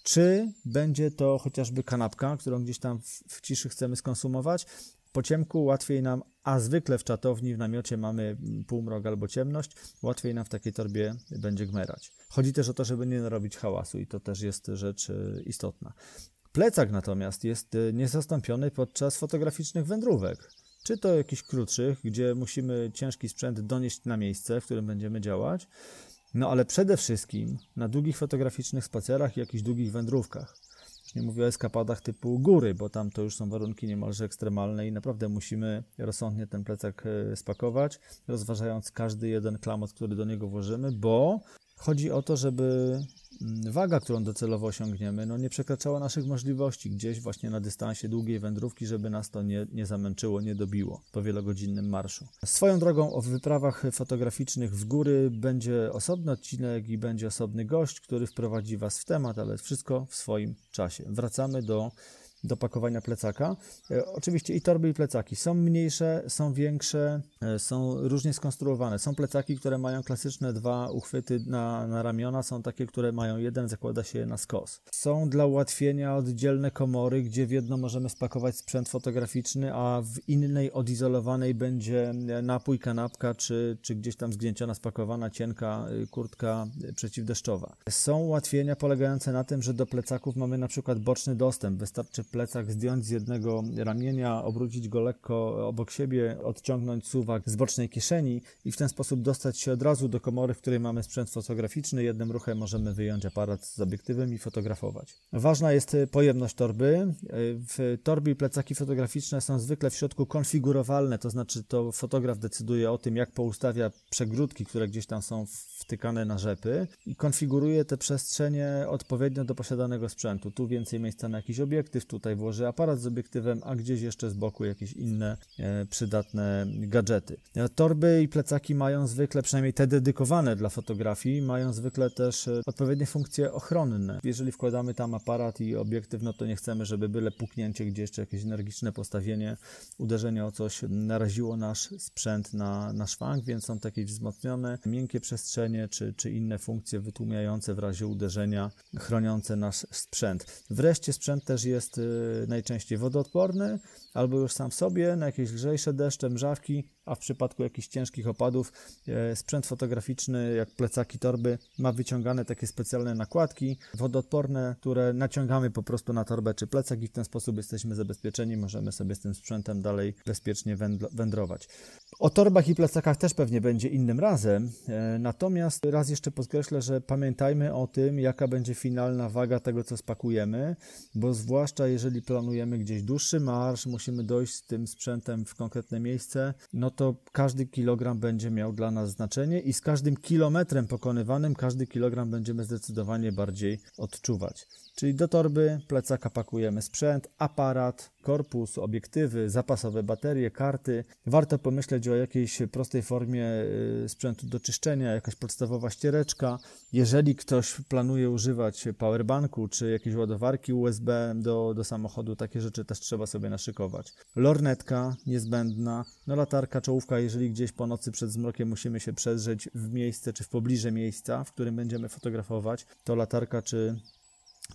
czy będzie to chociażby kanapka, którą gdzieś tam w, ciszy chcemy skonsumować. Po ciemku łatwiej nam, a zwykle w czatowni, w namiocie mamy półmrok albo ciemność, łatwiej nam w takiej torbie będzie gmerać. Chodzi też o to, żeby nie narobić hałasu i to też jest rzecz e, istotna. Plecak natomiast jest e, niezastąpiony podczas fotograficznych wędrówek. Czy to jakichś krótszych, gdzie musimy ciężki sprzęt donieść na miejsce, w którym będziemy działać, no ale przede wszystkim na długich fotograficznych spacerach i jakichś długich wędrówkach. Już nie mówię o eskapadach typu góry, bo tam to już są warunki niemalże ekstremalne i naprawdę musimy rozsądnie ten plecak e, spakować, rozważając każdy jeden klamot, który do niego włożymy, bo chodzi o to, żeby Mm, waga, którą docelowo osiągniemy, no nie przekraczała naszych możliwości gdzieś właśnie na dystansie długiej wędrówki, żeby nas to nie, nie zamęczyło, nie dobiło po wielogodzinnym marszu. Swoją drogą o wyprawach fotograficznych w góry będzie osobny odcinek i będzie osobny gość, który wprowadzi Was w temat, ale wszystko w swoim czasie. Wracamy do do pakowania plecaka. E, oczywiście i torby, i plecaki są mniejsze, są większe, e, są różnie skonstruowane. Są plecaki, które mają klasyczne dwa uchwyty na, na ramiona, są takie, które mają jeden, zakłada się na skos. Są dla ułatwienia oddzielne komory, gdzie w jedno możemy spakować sprzęt fotograficzny, a w innej odizolowanej będzie napój, kanapka, czy, czy gdzieś tam zgnięciona, spakowana cienka kurtka przeciwdeszczowa. Są ułatwienia polegające na tym, że do plecaków mamy na przykład boczny dostęp. Wystarczy plecak zdjąć z jednego ramienia, obrócić go lekko obok siebie, odciągnąć suwak z bocznej kieszeni i w ten sposób dostać się od razu do komory, w której mamy sprzęt fotograficzny. Jednym ruchem możemy wyjąć aparat z obiektywem i fotografować. Ważna jest pojemność torby. W torbie plecaki fotograficzne są zwykle w środku konfigurowalne, to znaczy to fotograf decyduje o tym, jak poustawia przegródki, które gdzieś tam są wtykane na rzepy i konfiguruje te przestrzenie odpowiednio do posiadanego sprzętu. Tu więcej miejsca na jakiś obiektyw, tutaj tutaj włoży aparat z obiektywem, a gdzieś jeszcze z boku jakieś inne e, przydatne gadżety. E, torby i plecaki mają zwykle, przynajmniej te dedykowane dla fotografii, mają zwykle też e, odpowiednie funkcje ochronne. Jeżeli wkładamy tam aparat i obiektyw, no to nie chcemy, żeby byle puknięcie gdzieś, czy jakieś energiczne postawienie, uderzenie o coś naraziło nasz sprzęt na, na szwank, więc są takie wzmocnione, miękkie przestrzenie, czy, czy inne funkcje wytłumiające w razie uderzenia, chroniące nasz sprzęt. Wreszcie sprzęt też jest najczęściej wodoodporny, albo już sam w sobie, na jakieś lżejsze deszcze, mrzawki, a w przypadku jakichś ciężkich opadów e, sprzęt fotograficzny, jak plecaki, torby, ma wyciągane takie specjalne nakładki wodoodporne, które naciągamy po prostu na torbę czy plecak i w ten sposób jesteśmy zabezpieczeni, możemy sobie z tym sprzętem dalej bezpiecznie wędrować. O torbach i plecakach też pewnie będzie innym razem, e, natomiast raz jeszcze podkreślę, że pamiętajmy o tym, jaka będzie finalna waga tego, co spakujemy, bo zwłaszcza jeżeli planujemy gdzieś dłuższy marsz, musimy dojść z tym sprzętem w konkretne miejsce, no to każdy kilogram będzie miał dla nas znaczenie i z każdym kilometrem pokonywanym każdy kilogram będziemy zdecydowanie bardziej odczuwać. Czyli do torby plecaka pakujemy sprzęt, aparat, korpus, obiektywy, zapasowe baterie, karty. Warto pomyśleć o jakiejś prostej formie y, sprzętu do czyszczenia, jakaś podstawowa ściereczka. Jeżeli ktoś planuje używać powerbanku czy jakiejś ładowarki USB do, do samochodu, takie rzeczy też trzeba sobie naszykować. Lornetka niezbędna, no latarka, czołówka, jeżeli gdzieś po nocy przed zmrokiem musimy się przezrzeć w miejsce czy w pobliże miejsca, w którym będziemy fotografować, to latarka czy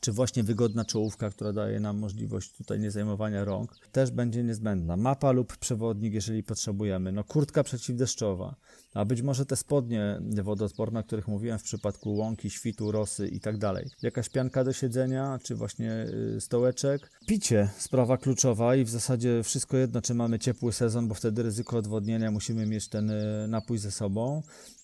czy właśnie wygodna czołówka, która daje nam możliwość tutaj nie zajmowania rąk, też będzie niezbędna. Mapa lub przewodnik, jeżeli potrzebujemy. No kurtka przeciwdeszczowa, a być może te spodnie wodoodporne, o których mówiłem w przypadku łąki, świtu, rosy i tak dalej. Jakaś pianka do siedzenia, czy właśnie y, stołeczek. Picie, sprawa kluczowa i w zasadzie wszystko jedno, czy mamy ciepły sezon, bo wtedy ryzyko odwodnienia musimy mieć ten y, napój ze sobą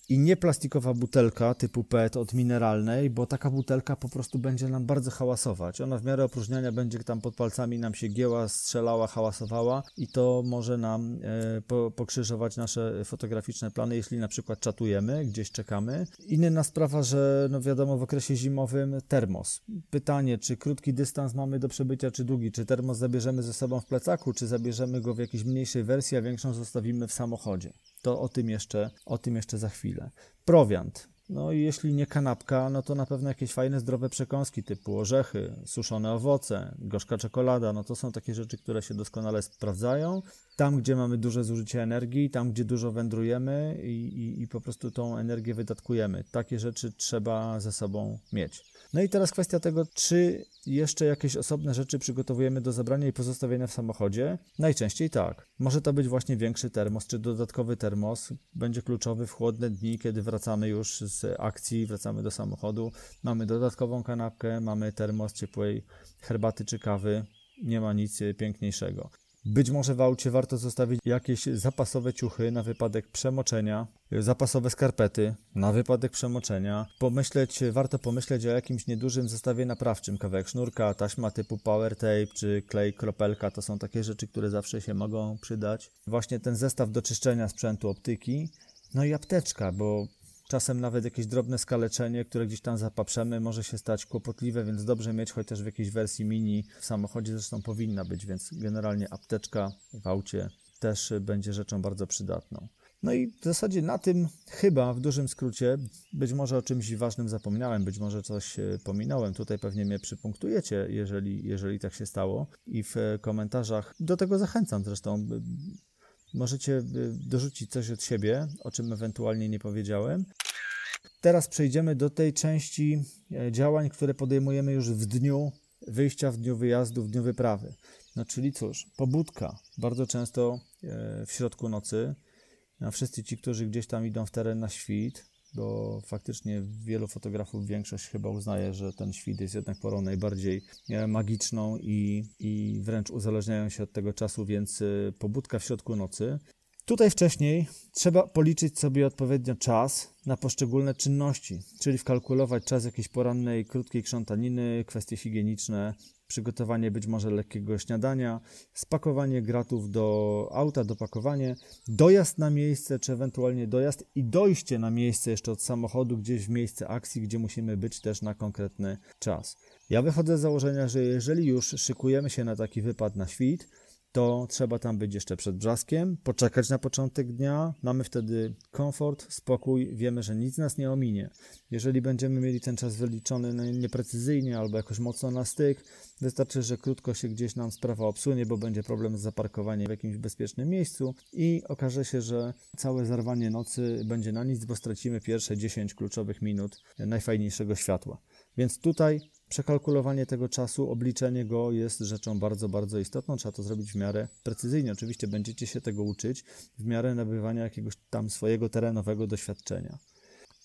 i nie plastikowa butelka typu PET od mineralnej, bo taka butelka po prostu będzie nam bardzo hałasować. Ona w miarę opróżniania będzie tam pod palcami nam się gięła, strzelała, hałasowała i to może nam e, po, pokrzyżować nasze fotograficzne plany, jeśli na przykład czatujemy, gdzieś czekamy. Inna sprawa, że no wiadomo w okresie zimowym termos. Pytanie, czy krótki dystans mamy do przebycia, czy długi? Czy termos zabierzemy ze sobą w plecaku, czy zabierzemy go w jakiejś mniejszej wersji, a większą zostawimy w samochodzie? To o tym jeszcze, o tym jeszcze za chwilę. Prowiant. No i jeśli nie kanapka, no to na pewno jakieś fajne, zdrowe przekąski typu orzechy, suszone owoce, gorzka czekolada, no to są takie rzeczy, które się doskonale sprawdzają. Tam, gdzie mamy duże zużycie energii, tam, gdzie dużo wędrujemy i, i, i po prostu tą energię wydatkujemy. Takie rzeczy trzeba ze sobą mieć. No i teraz kwestia tego, czy jeszcze jakieś osobne rzeczy przygotowujemy do zabrania i pozostawienia w samochodzie? Najczęściej tak. Może to być właśnie większy termos, czy dodatkowy termos. Będzie kluczowy w chłodne dni, kiedy wracamy już z akcji, wracamy do samochodu. Mamy dodatkową kanapkę, mamy termos ciepłej herbaty czy kawy. Nie ma nic piękniejszego. Być może w aucie warto zostawić jakieś zapasowe ciuchy na wypadek przemoczenia, zapasowe skarpety na wypadek przemoczenia. Pomyśleć, warto pomyśleć o jakimś niedużym zestawie naprawczym, kawałek sznurka, taśma typu power tape czy klej kropelka, to są takie rzeczy, które zawsze się mogą przydać. Właśnie ten zestaw do czyszczenia sprzętu optyki, no i apteczka, bo Czasem nawet jakieś drobne skaleczenie, które gdzieś tam zapaprzemy, może się stać kłopotliwe, więc dobrze mieć chociaż w jakiejś wersji mini. W samochodzie zresztą powinna być, więc generalnie apteczka w aucie też będzie rzeczą bardzo przydatną. No i w zasadzie na tym chyba w dużym skrócie, być może o czymś ważnym zapomniałem, być może coś e, pominąłem. Tutaj pewnie mnie przypunktujecie, jeżeli, jeżeli tak się stało. I w komentarzach do tego zachęcam zresztą. Możecie y, dorzucić coś od siebie, o czym ewentualnie nie powiedziałem. Teraz przejdziemy do tej części e, działań, które podejmujemy już w dniu wyjścia, w dniu wyjazdu, w dniu wyprawy. No czyli cóż, pobudka. Bardzo często e, w środku nocy, no, wszyscy ci, którzy gdzieś tam idą w teren na świt, bo faktycznie wielu fotografów, większość chyba uznaje, że ten świt jest jednak porą najbardziej e, magiczną i, i wręcz uzależniają się od tego czasu, więc e, pobudka w środku nocy. Tutaj wcześniej trzeba policzyć sobie odpowiednio czas na poszczególne czynności, czyli wkalkulować czas jakiejś porannej, krótkiej krzątaniny, kwestie higieniczne, przygotowanie być może lekkiego śniadania, spakowanie gratów do auta, dopakowanie, dojazd na miejsce, czy ewentualnie dojazd i dojście na miejsce jeszcze od samochodu gdzieś w miejsce akcji, gdzie musimy być też na konkretny czas. Ja wychodzę z założenia, że jeżeli już szykujemy się na taki wypad na świt, to trzeba tam być jeszcze przed brzaskiem, poczekać na początek dnia. Mamy wtedy komfort, spokój, wiemy, że nic nas nie ominie. Jeżeli będziemy mieli ten czas wyliczony nieprecyzyjnie albo jakoś mocno na styk, wystarczy, że krótko się gdzieś nam sprawa obsunie, bo będzie problem z zaparkowaniem w jakimś bezpiecznym miejscu i okaże się, że całe zarwanie nocy będzie na nic, bo stracimy pierwsze 10 kluczowych minut najfajniejszego światła. Więc tutaj Przekalkulowanie tego czasu, obliczenie go jest rzeczą bardzo, bardzo istotną. Trzeba to zrobić w miarę precyzyjnie. Oczywiście będziecie się tego uczyć w miarę nabywania jakiegoś tam swojego terenowego doświadczenia.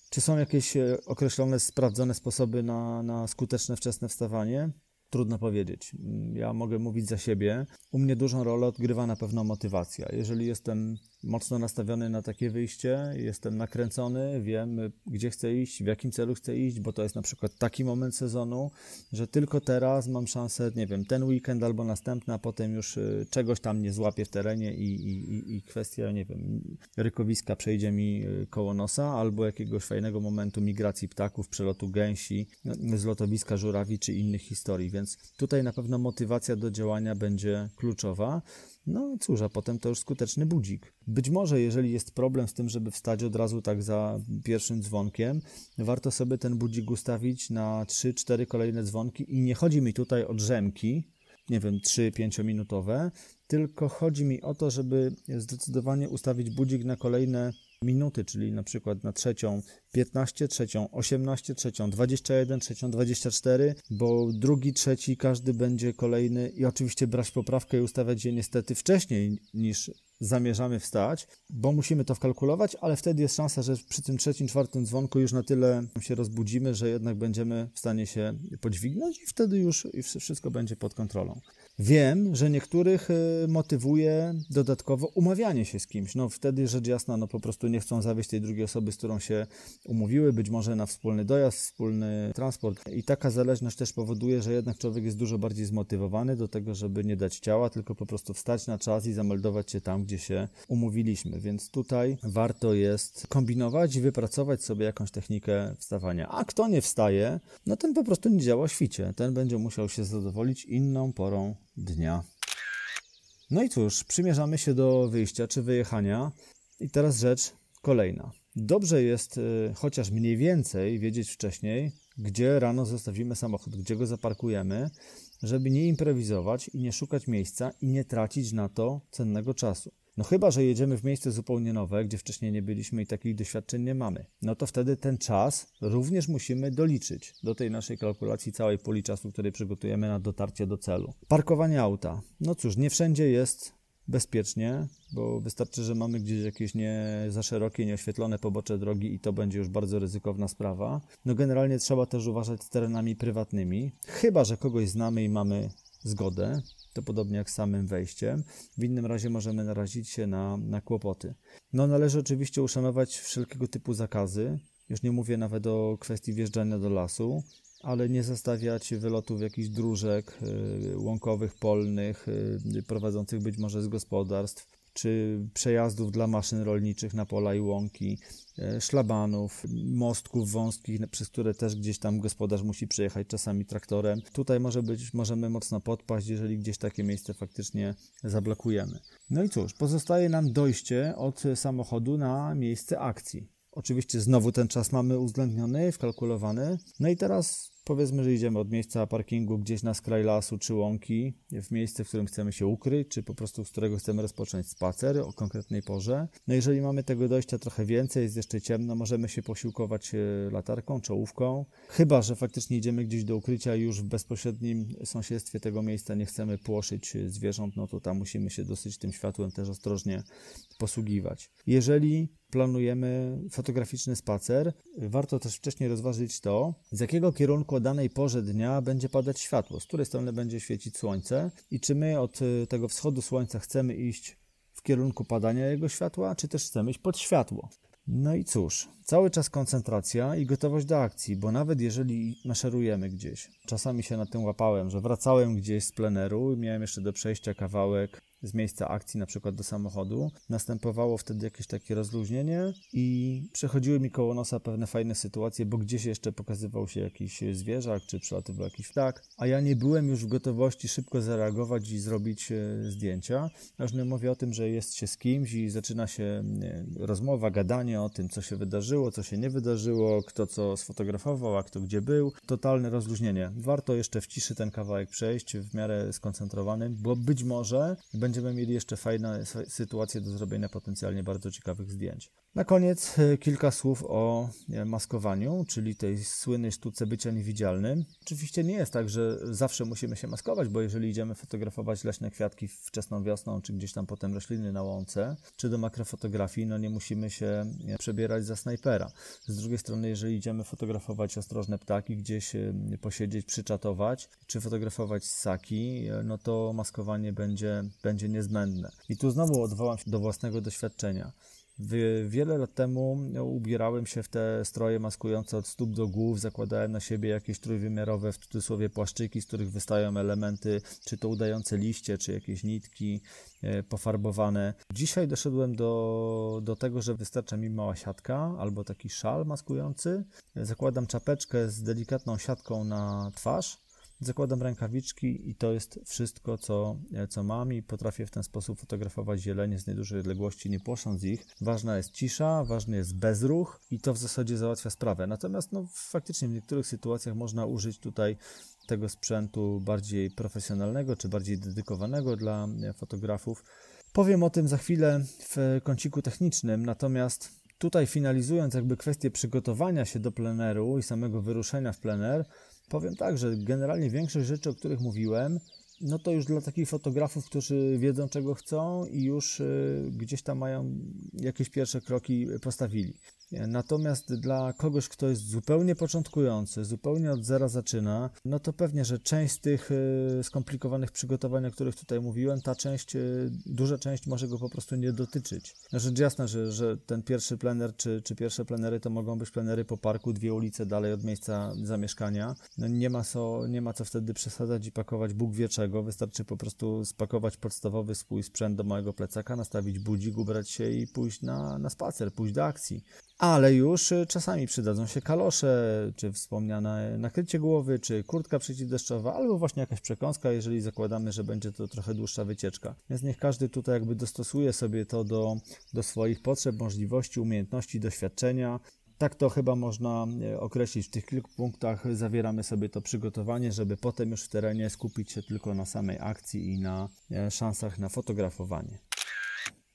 Czy są jakieś e, określone, sprawdzone sposoby na, na skuteczne wczesne wstawanie? Trudno powiedzieć. Ja mogę mówić za siebie. U mnie dużą rolę odgrywa na pewno motywacja. Jeżeli jestem mocno nastawiony na takie wyjście, jestem nakręcony, wiem gdzie chcę iść, w jakim celu chcę iść, bo to jest na przykład taki moment sezonu, że tylko teraz mam szansę, nie wiem, ten weekend albo następny, a potem już y, czegoś tam nie złapię w terenie i, i, i kwestia, nie wiem, rykowiska przejdzie mi y, koło nosa, albo jakiegoś fajnego momentu migracji ptaków, przelotu gęsi, no, z lotowiska żurawi czy innych historii, więc tutaj na pewno motywacja do działania będzie kluczowa. No cóż, a potem to już skuteczny budzik. Być może, jeżeli jest problem z tym, żeby wstać od razu tak za pierwszym dzwonkiem, warto sobie ten budzik ustawić na 3-4 kolejne dzwonki i nie chodzi mi tutaj o drzemki, nie wiem, 3-5 minutowe, tylko chodzi mi o to, żeby zdecydowanie ustawić budzik na kolejne minuty, czyli na przykład na trzecią 15, trzecią 18, trzecią 21, trzecią 24, bo drugi, trzeci, każdy będzie kolejny i oczywiście brać poprawkę i ustawiać je niestety wcześniej niż zamierzamy wstać, bo musimy to wkalkulować, ale wtedy jest szansa, że przy tym trzecim, czwartym dzwonku już na tyle się rozbudzimy, że jednak będziemy w stanie się podźwignąć i wtedy już wszystko będzie pod kontrolą. Wiem, że niektórych y, motywuje dodatkowo umawianie się z kimś. No wtedy rzecz jasna, no po prostu nie chcą zawieść tej drugiej osoby, z którą się umówiły, być może na wspólny dojazd, wspólny transport. I taka zależność też powoduje, że jednak człowiek jest dużo bardziej zmotywowany do tego, żeby nie dać ciała, tylko po prostu wstać na czas i zameldować się tam, gdzie się umówiliśmy. Więc tutaj warto jest kombinować i wypracować sobie jakąś technikę wstawania. A kto nie wstaje, no ten po prostu nie działa świcie. Ten będzie musiał się zadowolić inną porą dnia. No i cóż, przymierzamy się do wyjścia czy wyjechania. I teraz rzecz kolejna. Dobrze jest y, chociaż mniej więcej wiedzieć wcześniej, gdzie rano zostawimy samochód, gdzie go zaparkujemy, żeby nie improwizować i nie szukać miejsca i nie tracić na to cennego czasu. No chyba, że jedziemy w miejsce zupełnie nowe, gdzie wcześniej nie byliśmy i takich doświadczeń nie mamy. No to wtedy ten czas również musimy doliczyć do tej naszej kalkulacji całej puli czasu, który przygotujemy na dotarcie do celu. Parkowanie auta. No cóż, nie wszędzie jest bezpiecznie, bo wystarczy, że mamy gdzieś jakieś nie za szerokie, nieoświetlone pobocze drogi i to będzie już bardzo ryzykowna sprawa. No generalnie trzeba też uważać z terenami prywatnymi, chyba że kogoś znamy i mamy zgodę, to podobnie jak z samym wejściem. W innym razie możemy narazić się na, na kłopoty. No należy oczywiście uszanować wszelkiego typu zakazy. Już nie mówię nawet o kwestii wjeżdżania do lasu, ale nie zostawiać wylotów jakichś dróżek y, łąkowych, polnych, y, prowadzących być może z gospodarstw, czy przejazdów dla maszyn rolniczych na pola i łąki, e, szlabanów, mostków wąskich, przez które też gdzieś tam gospodarz musi przejechać czasami traktorem. Tutaj może być, możemy mocno podpaść, jeżeli gdzieś takie miejsce faktycznie zablokujemy. No i cóż, pozostaje nam dojście od samochodu na miejsce akcji. Oczywiście znowu ten czas mamy uwzględniony, wkalkulowany. No i teraz Powiedzmy, że idziemy od miejsca parkingu gdzieś na skraj lasu czy łąki, w miejsce, w którym chcemy się ukryć, czy po prostu z którego chcemy rozpocząć spacer o konkretnej porze. No jeżeli mamy tego dojścia trochę więcej, jest jeszcze ciemno, możemy się posiłkować e, latarką, czołówką. Chyba, że faktycznie idziemy gdzieś do ukrycia i już w bezpośrednim sąsiedztwie tego miejsca nie chcemy płoszyć zwierząt, no to tam musimy się dosyć tym światłem też ostrożnie posługiwać. Jeżeli planujemy fotograficzny spacer, warto też wcześniej rozważyć to, z jakiego kierunku o danej porze dnia będzie padać światło, z której strony będzie świecić słońce i czy my od y, tego wschodu słońca chcemy iść w kierunku padania jego światła, czy też chcemy iść pod światło. No i cóż, cały czas koncentracja i gotowość do akcji, bo nawet jeżeli maszerujemy gdzieś, czasami się na tym łapałem, że wracałem gdzieś z pleneru, miałem jeszcze do przejścia kawałek z miejsca akcji, na przykład do samochodu. Następowało wtedy jakieś takie rozluźnienie i przechodziły mi koło nosa pewne fajne sytuacje, bo gdzieś jeszcze pokazywał się jakiś zwierzak, czy przelatywał jakiś ptak, a ja nie byłem już w gotowości szybko zareagować i zrobić e, zdjęcia. Aż nie mówię o tym, że jest się z kimś i zaczyna się rozmowa, gadanie o tym, co się wydarzyło, co się nie wydarzyło, kto co sfotografował, a kto gdzie był. Totalne rozluźnienie. Warto jeszcze w ciszy ten kawałek przejść, w miarę skoncentrowanym, bo być może będzie będziemy mieli jeszcze fajne sytuacje do zrobienia potencjalnie bardzo ciekawych zdjęć. Na koniec e, kilka słów o e, maskowaniu, czyli tej słynnej sztuce bycia niewidzialnym. Oczywiście nie jest tak, że zawsze musimy się maskować, bo jeżeli idziemy fotografować leśne kwiatki wczesną wiosną, czy gdzieś tam potem rośliny na łące, czy do makrofotografii, no nie musimy się e, przebierać za snajpera. Z drugiej strony, jeżeli idziemy fotografować ostrożne ptaki, gdzieś posiedzieć, przyczatować, czy fotografować ssaki, no to maskowanie będzie, będzie niezbędne. I tu znowu odwołam się do własnego doświadczenia. Wiele lat temu ubierałem się w te stroje maskujące od stóp do głów, zakładałem na siebie jakieś trójwymiarowe, w cudzysłowie, płaszczyki, z których wystają elementy, czy to udające liście, czy jakieś nitki e, pofarbowane. Dzisiaj doszedłem do, do tego, że wystarcza mi mała siatka albo taki szal maskujący. Zakładam czapeczkę z delikatną siatką na twarz Zakładam rękawiczki i to jest wszystko, co, co mam i potrafię w ten sposób fotografować zielenie z niedużej odległości, nie płosząc ich. Ważna jest cisza, ważny jest bezruch i to w zasadzie załatwia sprawę. Natomiast no, faktycznie w niektórych sytuacjach można użyć tutaj tego sprzętu bardziej profesjonalnego czy bardziej dedykowanego dla fotografów. Powiem o tym za chwilę w kąciku technicznym, natomiast tutaj finalizując jakby kwestię przygotowania się do pleneru i samego wyruszenia w plener, Powiem tak, że generalnie większość rzeczy, o których mówiłem, no to już dla takich fotografów, którzy wiedzą czego chcą i już y, gdzieś tam mają jakieś pierwsze kroki postawili. Natomiast dla kogoś, kto jest zupełnie początkujący, zupełnie od zera zaczyna, no to pewnie, że część z tych y, skomplikowanych przygotowań, o których tutaj mówiłem, ta część, y, duża część może go po prostu nie dotyczyć. Rzecz jasna, że, że ten pierwszy plener czy, czy pierwsze plenery to mogą być plenery po parku, dwie ulice dalej od miejsca zamieszkania. No nie, ma co, nie ma co wtedy przesadzać i pakować Bóg wie czego. Wystarczy po prostu spakować podstawowy swój sprzęt do małego plecaka, nastawić budzik, ubrać się i pójść na, na spacer, pójść do akcji ale już y, czasami przydadzą się kalosze, czy wspomniane nakrycie głowy, czy kurtka przeciwdeszczowa, albo właśnie jakaś przekąska, jeżeli zakładamy, że będzie to trochę dłuższa wycieczka. Więc niech każdy tutaj jakby dostosuje sobie to do, do swoich potrzeb, możliwości, umiejętności, doświadczenia. Tak to chyba można e, określić. W tych kilku punktach zawieramy sobie to przygotowanie, żeby potem już w terenie skupić się tylko na samej akcji i na e, szansach na fotografowanie.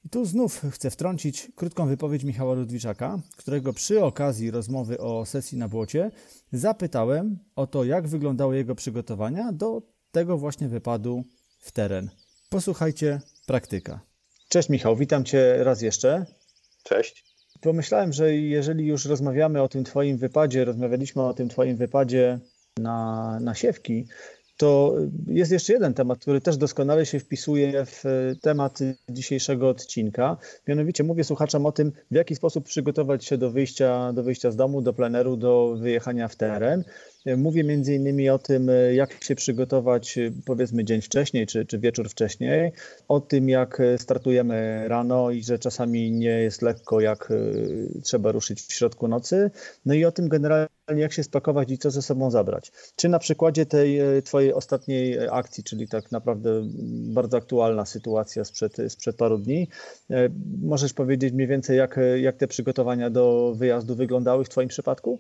I tu znów chcę wtrącić krótką wypowiedź Michała Ludwiczaka, którego przy okazji rozmowy o sesji na błocie zapytałem o to, jak wyglądały jego przygotowania do tego właśnie wypadu w teren. Posłuchajcie, praktyka. Cześć Michał, witam Cię raz jeszcze.
Cześć.
Pomyślałem, że jeżeli już rozmawiamy o tym Twoim wypadzie, rozmawialiśmy o tym Twoim wypadzie na, na siewki, to jest jeszcze jeden temat, który też doskonale się wpisuje w temat dzisiejszego odcinka. Mianowicie mówię słuchaczom o tym, w jaki sposób przygotować się do wyjścia, do wyjścia z domu, do pleneru, do wyjechania w teren. Mówię między innymi o tym, jak się przygotować powiedzmy dzień wcześniej czy, czy wieczór wcześniej, o tym, jak startujemy rano i że czasami nie jest lekko, jak e, trzeba ruszyć w środku nocy, no i o tym generalnie, jak się spakować i co ze sobą zabrać. Czy na przykładzie tej e, Twojej ostatniej akcji, czyli tak naprawdę bardzo aktualna sytuacja sprzed, sprzed paru dni, e, możesz powiedzieć mniej więcej, jak, jak te przygotowania do wyjazdu wyglądały w Twoim przypadku?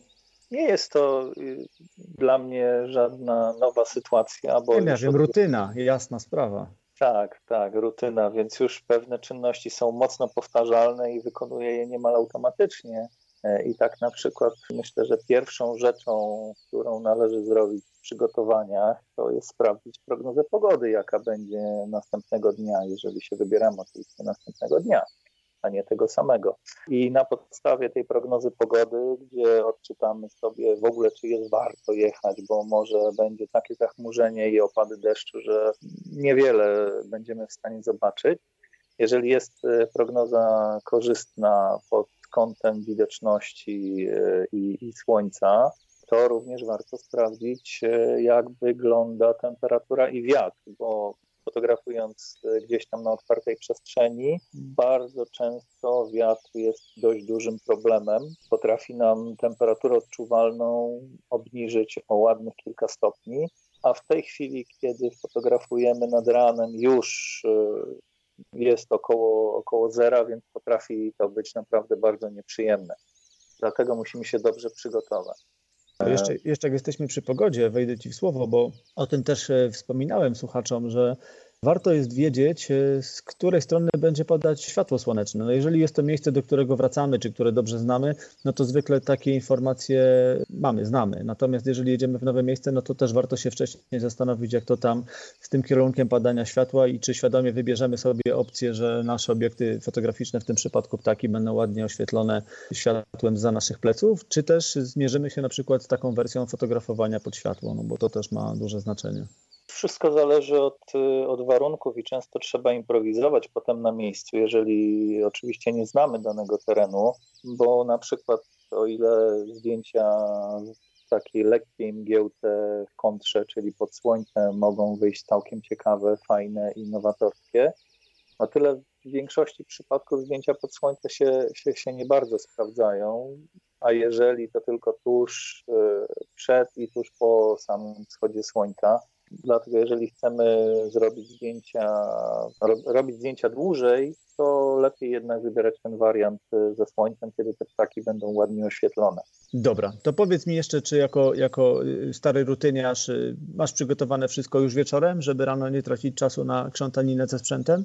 Nie jest to y, dla mnie żadna nowa sytuacja. Bo
nie, wiem, od... rutyna, jasna sprawa.
Tak, tak, rutyna, więc już pewne czynności są mocno powtarzalne i wykonuję je niemal automatycznie. E, I tak na przykład myślę, że pierwszą rzeczą, którą należy zrobić w przygotowaniach, to jest sprawdzić prognozę pogody, jaka będzie następnego dnia, jeżeli się wybieramy oczywiście następnego dnia a nie tego samego. I na podstawie tej prognozy pogody, gdzie odczytamy sobie w ogóle, czy jest warto jechać, bo może będzie takie zachmurzenie i opady deszczu, że niewiele będziemy w stanie zobaczyć. Jeżeli jest e, prognoza korzystna pod kątem widoczności i, i słońca, to również warto sprawdzić, jak wygląda temperatura i wiatr, bo fotografując gdzieś tam na otwartej przestrzeni, bardzo często wiatr jest dość dużym problemem. Potrafi nam temperaturę odczuwalną obniżyć o ładnych kilka stopni, a w tej chwili, kiedy fotografujemy nad ranem, już jest około, około zera, więc potrafi to być naprawdę bardzo nieprzyjemne. Dlatego musimy się dobrze przygotować.
Jeszcze, jeszcze jak jesteśmy przy pogodzie, wejdę Ci w słowo, bo o tym też e, wspominałem słuchaczom, że warto jest wiedzieć, e, z której strony będzie padać światło słoneczne. No jeżeli jest to miejsce, do którego wracamy, czy które dobrze znamy, no to zwykle takie informacje mamy, znamy. Natomiast jeżeli jedziemy w nowe miejsce, no to też warto się wcześniej zastanowić, jak to tam z tym kierunkiem padania światła i czy świadomie wybierzemy sobie opcję, że nasze obiekty fotograficzne, w tym przypadku ptaki, będą ładnie oświetlone światłem za naszych pleców, czy też zmierzymy się na przykład z taką wersją fotografowania pod światło, no bo to też ma duże znaczenie.
Wszystko zależy od, od warunków i często trzeba improwizować potem na miejscu, jeżeli oczywiście nie znamy danego terenu, bo na przykład o ile zdjęcia takiej lekkiej mgiełce w kontrze, czyli pod słońcem mogą wyjść całkiem ciekawe, fajne i nowatorskie, o tyle w większości przypadków zdjęcia pod słońce się, się, się nie bardzo sprawdzają, a jeżeli to tylko tuż y, przed i tuż po samym wschodzie słońca, Dlatego jeżeli chcemy zrobić zdjęcia, robić zdjęcia dłużej, to lepiej jednak wybierać ten wariant y, ze słońcem, kiedy te ptaki będą ładnie oświetlone.
Dobra, to powiedz mi jeszcze, czy jako, jako y, stary rutyniarz y, masz przygotowane wszystko już wieczorem, żeby rano nie tracić czasu na krzątaninę ze sprzętem?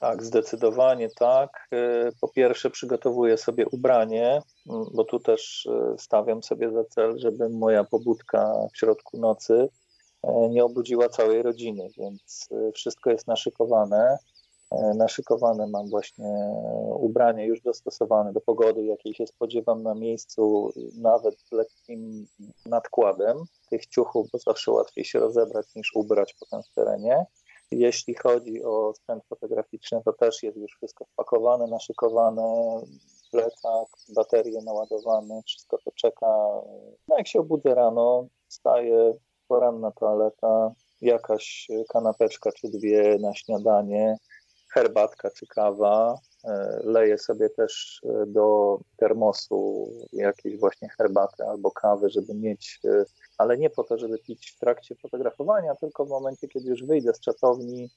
Tak, zdecydowanie tak. Po pierwsze przygotowuję sobie ubranie, bo tu też stawiam sobie za cel, żeby moja pobudka w środku nocy E, nie obudziła całej rodziny, więc e, wszystko jest naszykowane. E, naszykowane mam właśnie ubranie już dostosowane do pogody, jakiej się spodziewam na miejscu, nawet z lekkim nadkładem tych ciuchów, bo zawsze łatwiej się rozebrać niż ubrać potem w terenie. Jeśli chodzi o sprzęt fotograficzny, to też jest już wszystko spakowane, naszykowane, plecak, baterie naładowane, wszystko to czeka. No jak się obudzę rano, wstaję, poranna toaleta, jakaś kanapeczka czy dwie na śniadanie, herbatka czy kawa. E, leję sobie też e, do termosu jakieś właśnie herbaty albo kawy, żeby mieć, e, ale nie po to, żeby pić w trakcie fotografowania, tylko w momencie, kiedy już wyjdę z czatowni,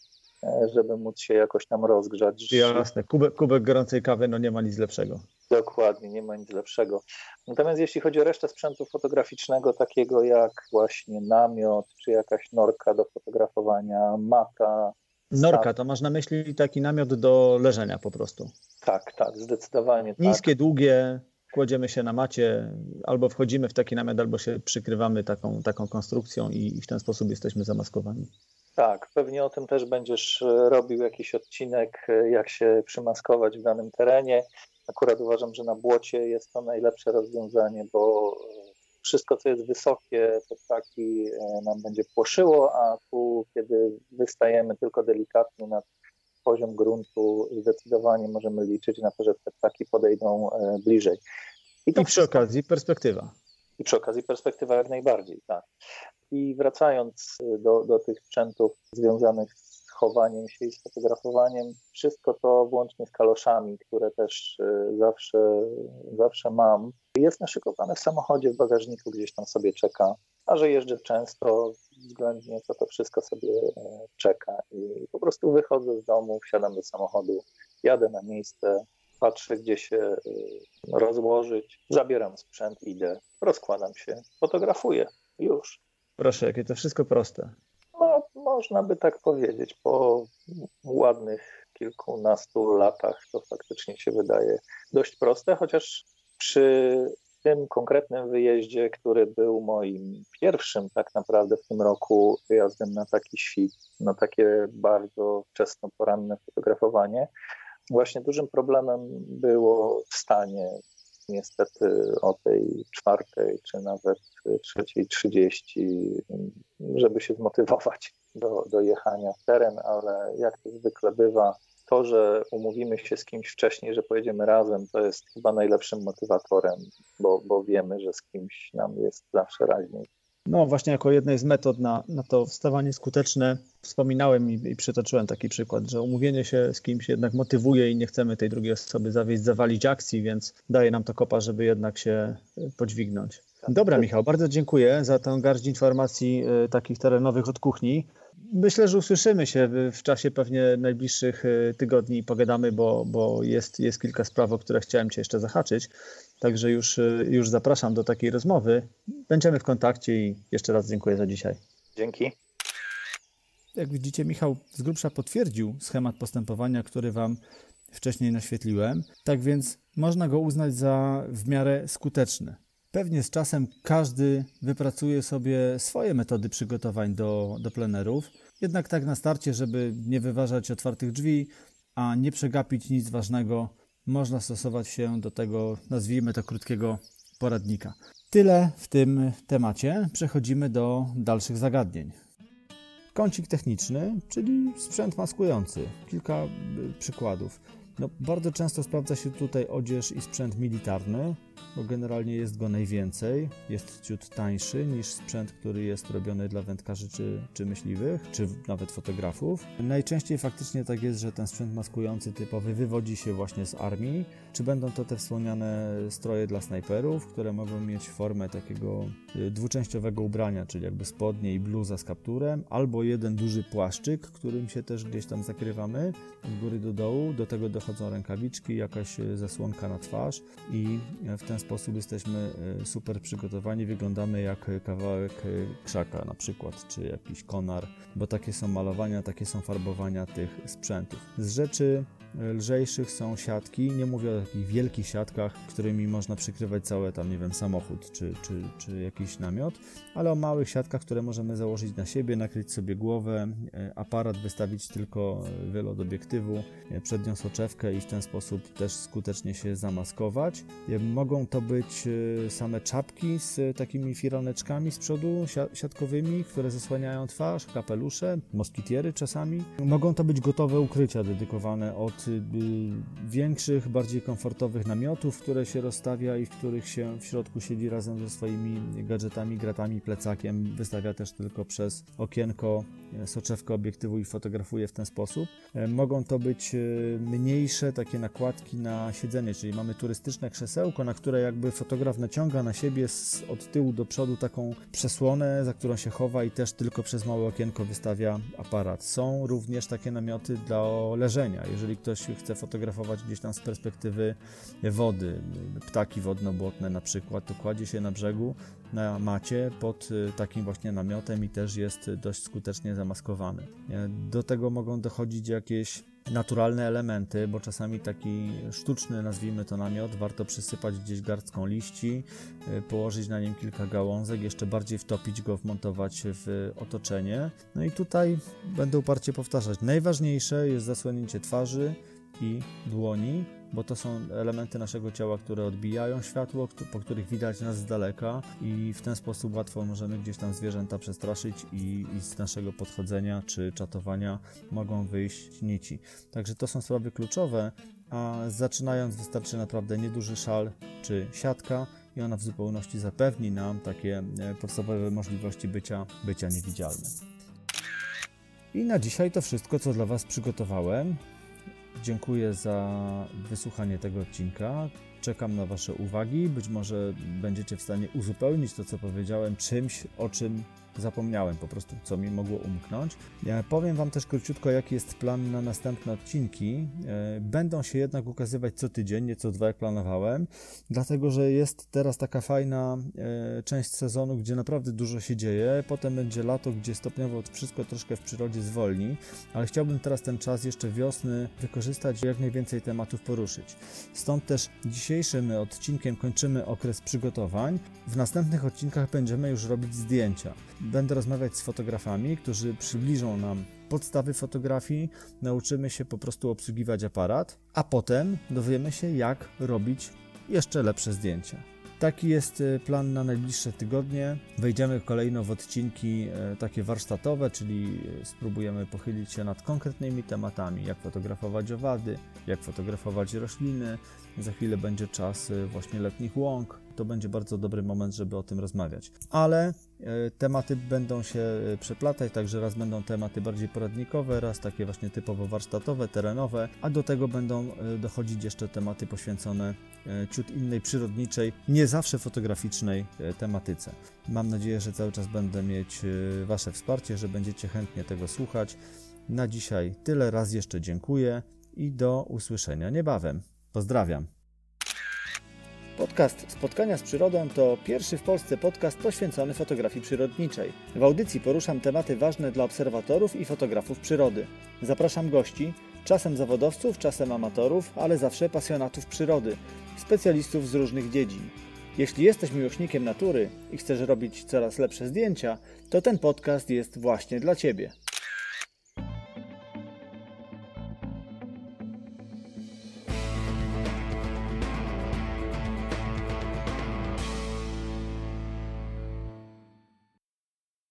żeby móc się jakoś tam rozgrzać.
Jasne, kubek, kubek gorącej kawy, no nie ma nic lepszego.
Dokładnie, nie ma nic lepszego. Natomiast jeśli chodzi o resztę sprzętu fotograficznego, takiego jak właśnie namiot, czy jakaś norka do fotografowania, mata.
Norka, to masz na myśli taki namiot do leżenia po prostu.
Tak, tak, zdecydowanie.
Niskie,
tak.
długie, kładziemy się na macie, albo wchodzimy w taki namiot, albo się przykrywamy taką, taką konstrukcją i w ten sposób jesteśmy zamaskowani.
Tak, pewnie o tym też będziesz e, robił jakiś odcinek, e, jak się przymaskować w danym terenie. Akurat uważam, że na błocie jest to najlepsze rozwiązanie, bo wszystko, co jest wysokie, to ptaki e, nam będzie płoszyło, a tu, kiedy wystajemy tylko delikatnie nad poziom gruntu, zdecydowanie możemy liczyć na to, że te ptaki podejdą e, bliżej.
I, I przy okazji perspektywa.
I przy okazji perspektywa jak najbardziej, tak. I wracając do, do tych sprzętów związanych z chowaniem się i z fotografowaniem. Wszystko to włącznie z kaloszami, które też y, zawsze, zawsze mam. Jest naszykowane w samochodzie, w bagażniku, gdzieś tam sobie czeka. A że jeżdżę często, względnie to to wszystko sobie e, czeka. I po prostu wychodzę z domu, wsiadam do samochodu, jadę na miejsce, patrzę, gdzie się y, rozłożyć, zabieram sprzęt, idę, rozkładam się, fotografuję. Już.
Proszę, jakie to wszystko proste.
No, można by tak powiedzieć. Po ładnych kilkunastu latach to faktycznie się wydaje dość proste, chociaż przy tym konkretnym wyjeździe, który był moim pierwszym tak naprawdę w tym roku wyjazdem na taki świt, na takie bardzo wczesno poranne fotografowanie, właśnie dużym problemem było wstanie niestety o tej czwartej czy nawet trzeciej trzydzieści, żeby się zmotywować do, do jechania w teren, ale jak to zwykle bywa, to, że umówimy się z kimś wcześniej, że pojedziemy razem, to jest chyba najlepszym motywatorem, bo, bo wiemy, że z kimś nam jest zawsze raźniej.
No właśnie jako jednej z metod na, na to wstawanie skuteczne wspominałem i, i przytoczyłem taki przykład, że umówienie się z kimś jednak motywuje i nie chcemy tej drugiej osoby zawieść, zawalić akcji, więc daje nam to kopa, żeby jednak się podźwignąć. Dobra Michał, bardzo dziękuję za tę garść informacji y, takich terenowych od kuchni. Myślę, że usłyszymy się w czasie pewnie najbliższych y, tygodni i pogadamy, bo, bo jest, jest kilka spraw, o które chciałem Cię jeszcze zahaczyć. Także już, y, już zapraszam do takiej rozmowy. Będziemy w kontakcie i jeszcze raz dziękuję za dzisiaj.
Dzięki.
Jak widzicie, Michał z grubsza potwierdził schemat postępowania, który Wam wcześniej naświetliłem. Tak więc można go uznać za w miarę skuteczny. Pewnie z czasem każdy wypracuje sobie swoje metody przygotowań do, do plenerów, jednak tak na starcie, żeby nie wyważać otwartych drzwi, a nie przegapić nic ważnego, można stosować się do tego, nazwijmy to krótkiego poradnika. Tyle w tym temacie. Przechodzimy do dalszych zagadnień. Kącik techniczny, czyli sprzęt maskujący. Kilka y, przykładów. No, bardzo często sprawdza się tutaj odzież i sprzęt militarny, bo generalnie jest go najwięcej. Jest ciut tańszy niż sprzęt, który jest robiony dla wędkarzy czy, czy myśliwych, czy nawet fotografów. Najczęściej faktycznie tak jest, że ten sprzęt maskujący typowy wywodzi się właśnie z armii, czy będą to te wspomniane stroje dla snajperów, które mogą mieć formę takiego y, dwuczęściowego ubrania, czyli jakby spodnie i bluza z kapturem, albo jeden duży płaszczyk, którym się też gdzieś tam zakrywamy od góry do dołu. Do tego dochodzą rękawiczki, jakaś y, zasłonka na twarz i w ten sposób jesteśmy e, super przygotowani, wyglądamy jak kawałek e, krzaka na przykład, czy jakiś konar, bo takie są malowania, takie są farbowania tych sprzętów. Z rzeczy lżejszych są siatki, nie mówię o takich wielkich siatkach, którymi można przykrywać cały tam, nie wiem, samochód czy, czy, czy jakiś namiot, ale o małych siatkach, które możemy założyć na siebie, nakryć sobie głowę, e, aparat wystawić tylko wylot obiektywu, e, przednią soczewkę i w ten sposób też skutecznie się zamaskować. E, mogą to być same czapki z takimi firaneczkami z przodu, siatkowymi, które zasłaniają twarz, kapelusze, moskitiery czasami. Mogą to być gotowe ukrycia dedykowane od Y, większych, bardziej komfortowych namiotów, które się rozstawia i w których się w środku siedzi razem ze swoimi gadżetami, gratami, plecakiem. Wystawia też tylko przez okienko e, soczewkę obiektywu i fotografuje w ten sposób. E, mogą to być e, mniejsze takie nakładki na siedzenie, czyli mamy turystyczne krzesełko, na które jakby fotograf naciąga na siebie od tyłu do przodu taką przesłonę, za którą się chowa i też tylko przez małe okienko wystawia aparat. Są również takie namioty dla leżenia. Jeżeli ktoś ktoś chce fotografować gdzieś tam z perspektywy wody, ptaki wodno-błotne na przykład, to kładzie się na brzegu na macie pod y, takim właśnie namiotem i też jest dość skutecznie zamaskowany. Do tego mogą dochodzić jakieś naturalne elementy, bo czasami taki sztuczny, nazwijmy to namiot, warto przysypać gdzieś garstką liści, y, położyć na nim kilka gałązek, jeszcze bardziej wtopić go, wmontować w otoczenie. No i tutaj będę uparcie powtarzać, najważniejsze jest zasłonięcie twarzy i dłoni, bo to są elementy naszego ciała, które odbijają światło, po których widać nas z daleka i w ten sposób łatwo możemy gdzieś tam zwierzęta przestraszyć i, i z naszego podchodzenia czy czatowania mogą wyjść nici. Także to są sprawy kluczowe, a zaczynając wystarczy naprawdę nieduży szal czy siatka i ona w zupełności zapewni nam takie e, podstawowe możliwości bycia, bycia niewidzialnym. I na dzisiaj to wszystko, co dla Was przygotowałem. Dziękuję za wysłuchanie tego odcinka. Czekam na Wasze uwagi. Być może będziecie w stanie uzupełnić to, co powiedziałem, czymś, o czym zapomniałem po prostu, co mi mogło umknąć. Powiem Wam też króciutko, jaki jest plan na następne odcinki. E, będą się jednak ukazywać co tydzień, nie co dwa, jak planowałem, dlatego że jest teraz taka fajna e, część sezonu, gdzie naprawdę dużo się dzieje. Potem będzie lato, gdzie stopniowo wszystko troszkę w przyrodzie zwolni, ale chciałbym teraz ten czas jeszcze wiosny wykorzystać jak najwięcej tematów poruszyć. Stąd też dzisiejszym odcinkiem kończymy okres przygotowań. W następnych odcinkach będziemy już robić zdjęcia. Będę rozmawiać z fotografami, którzy przybliżą nam podstawy fotografii, nauczymy się po prostu obsługiwać aparat, a potem dowiemy się, jak robić jeszcze lepsze zdjęcia. Taki jest e, plan na najbliższe tygodnie. Wejdziemy kolejno w odcinki e, takie warsztatowe, czyli e, spróbujemy pochylić się nad konkretnymi tematami, jak fotografować owady, jak fotografować rośliny. Za chwilę będzie czas właśnie letnich łąk. To będzie bardzo dobry moment, żeby o tym rozmawiać. Ale tematy będą się przeplatać, także raz będą tematy bardziej poradnikowe, raz takie właśnie typowo warsztatowe, terenowe, a do tego będą dochodzić jeszcze tematy poświęcone ciut innej przyrodniczej, nie zawsze fotograficznej tematyce. Mam nadzieję, że cały czas będę mieć Wasze wsparcie, że będziecie chętnie tego słuchać. Na dzisiaj tyle, raz jeszcze dziękuję i do usłyszenia niebawem. Pozdrawiam. Podcast Spotkania z Przyrodą to pierwszy w Polsce podcast poświęcony fotografii przyrodniczej. W audycji poruszam tematy ważne dla obserwatorów i fotografów przyrody. Zapraszam gości, czasem zawodowców, czasem amatorów, ale zawsze pasjonatów przyrody, specjalistów z różnych dziedzin. Jeśli jesteś miłośnikiem natury i chcesz robić coraz lepsze zdjęcia, to ten podcast jest właśnie dla Ciebie.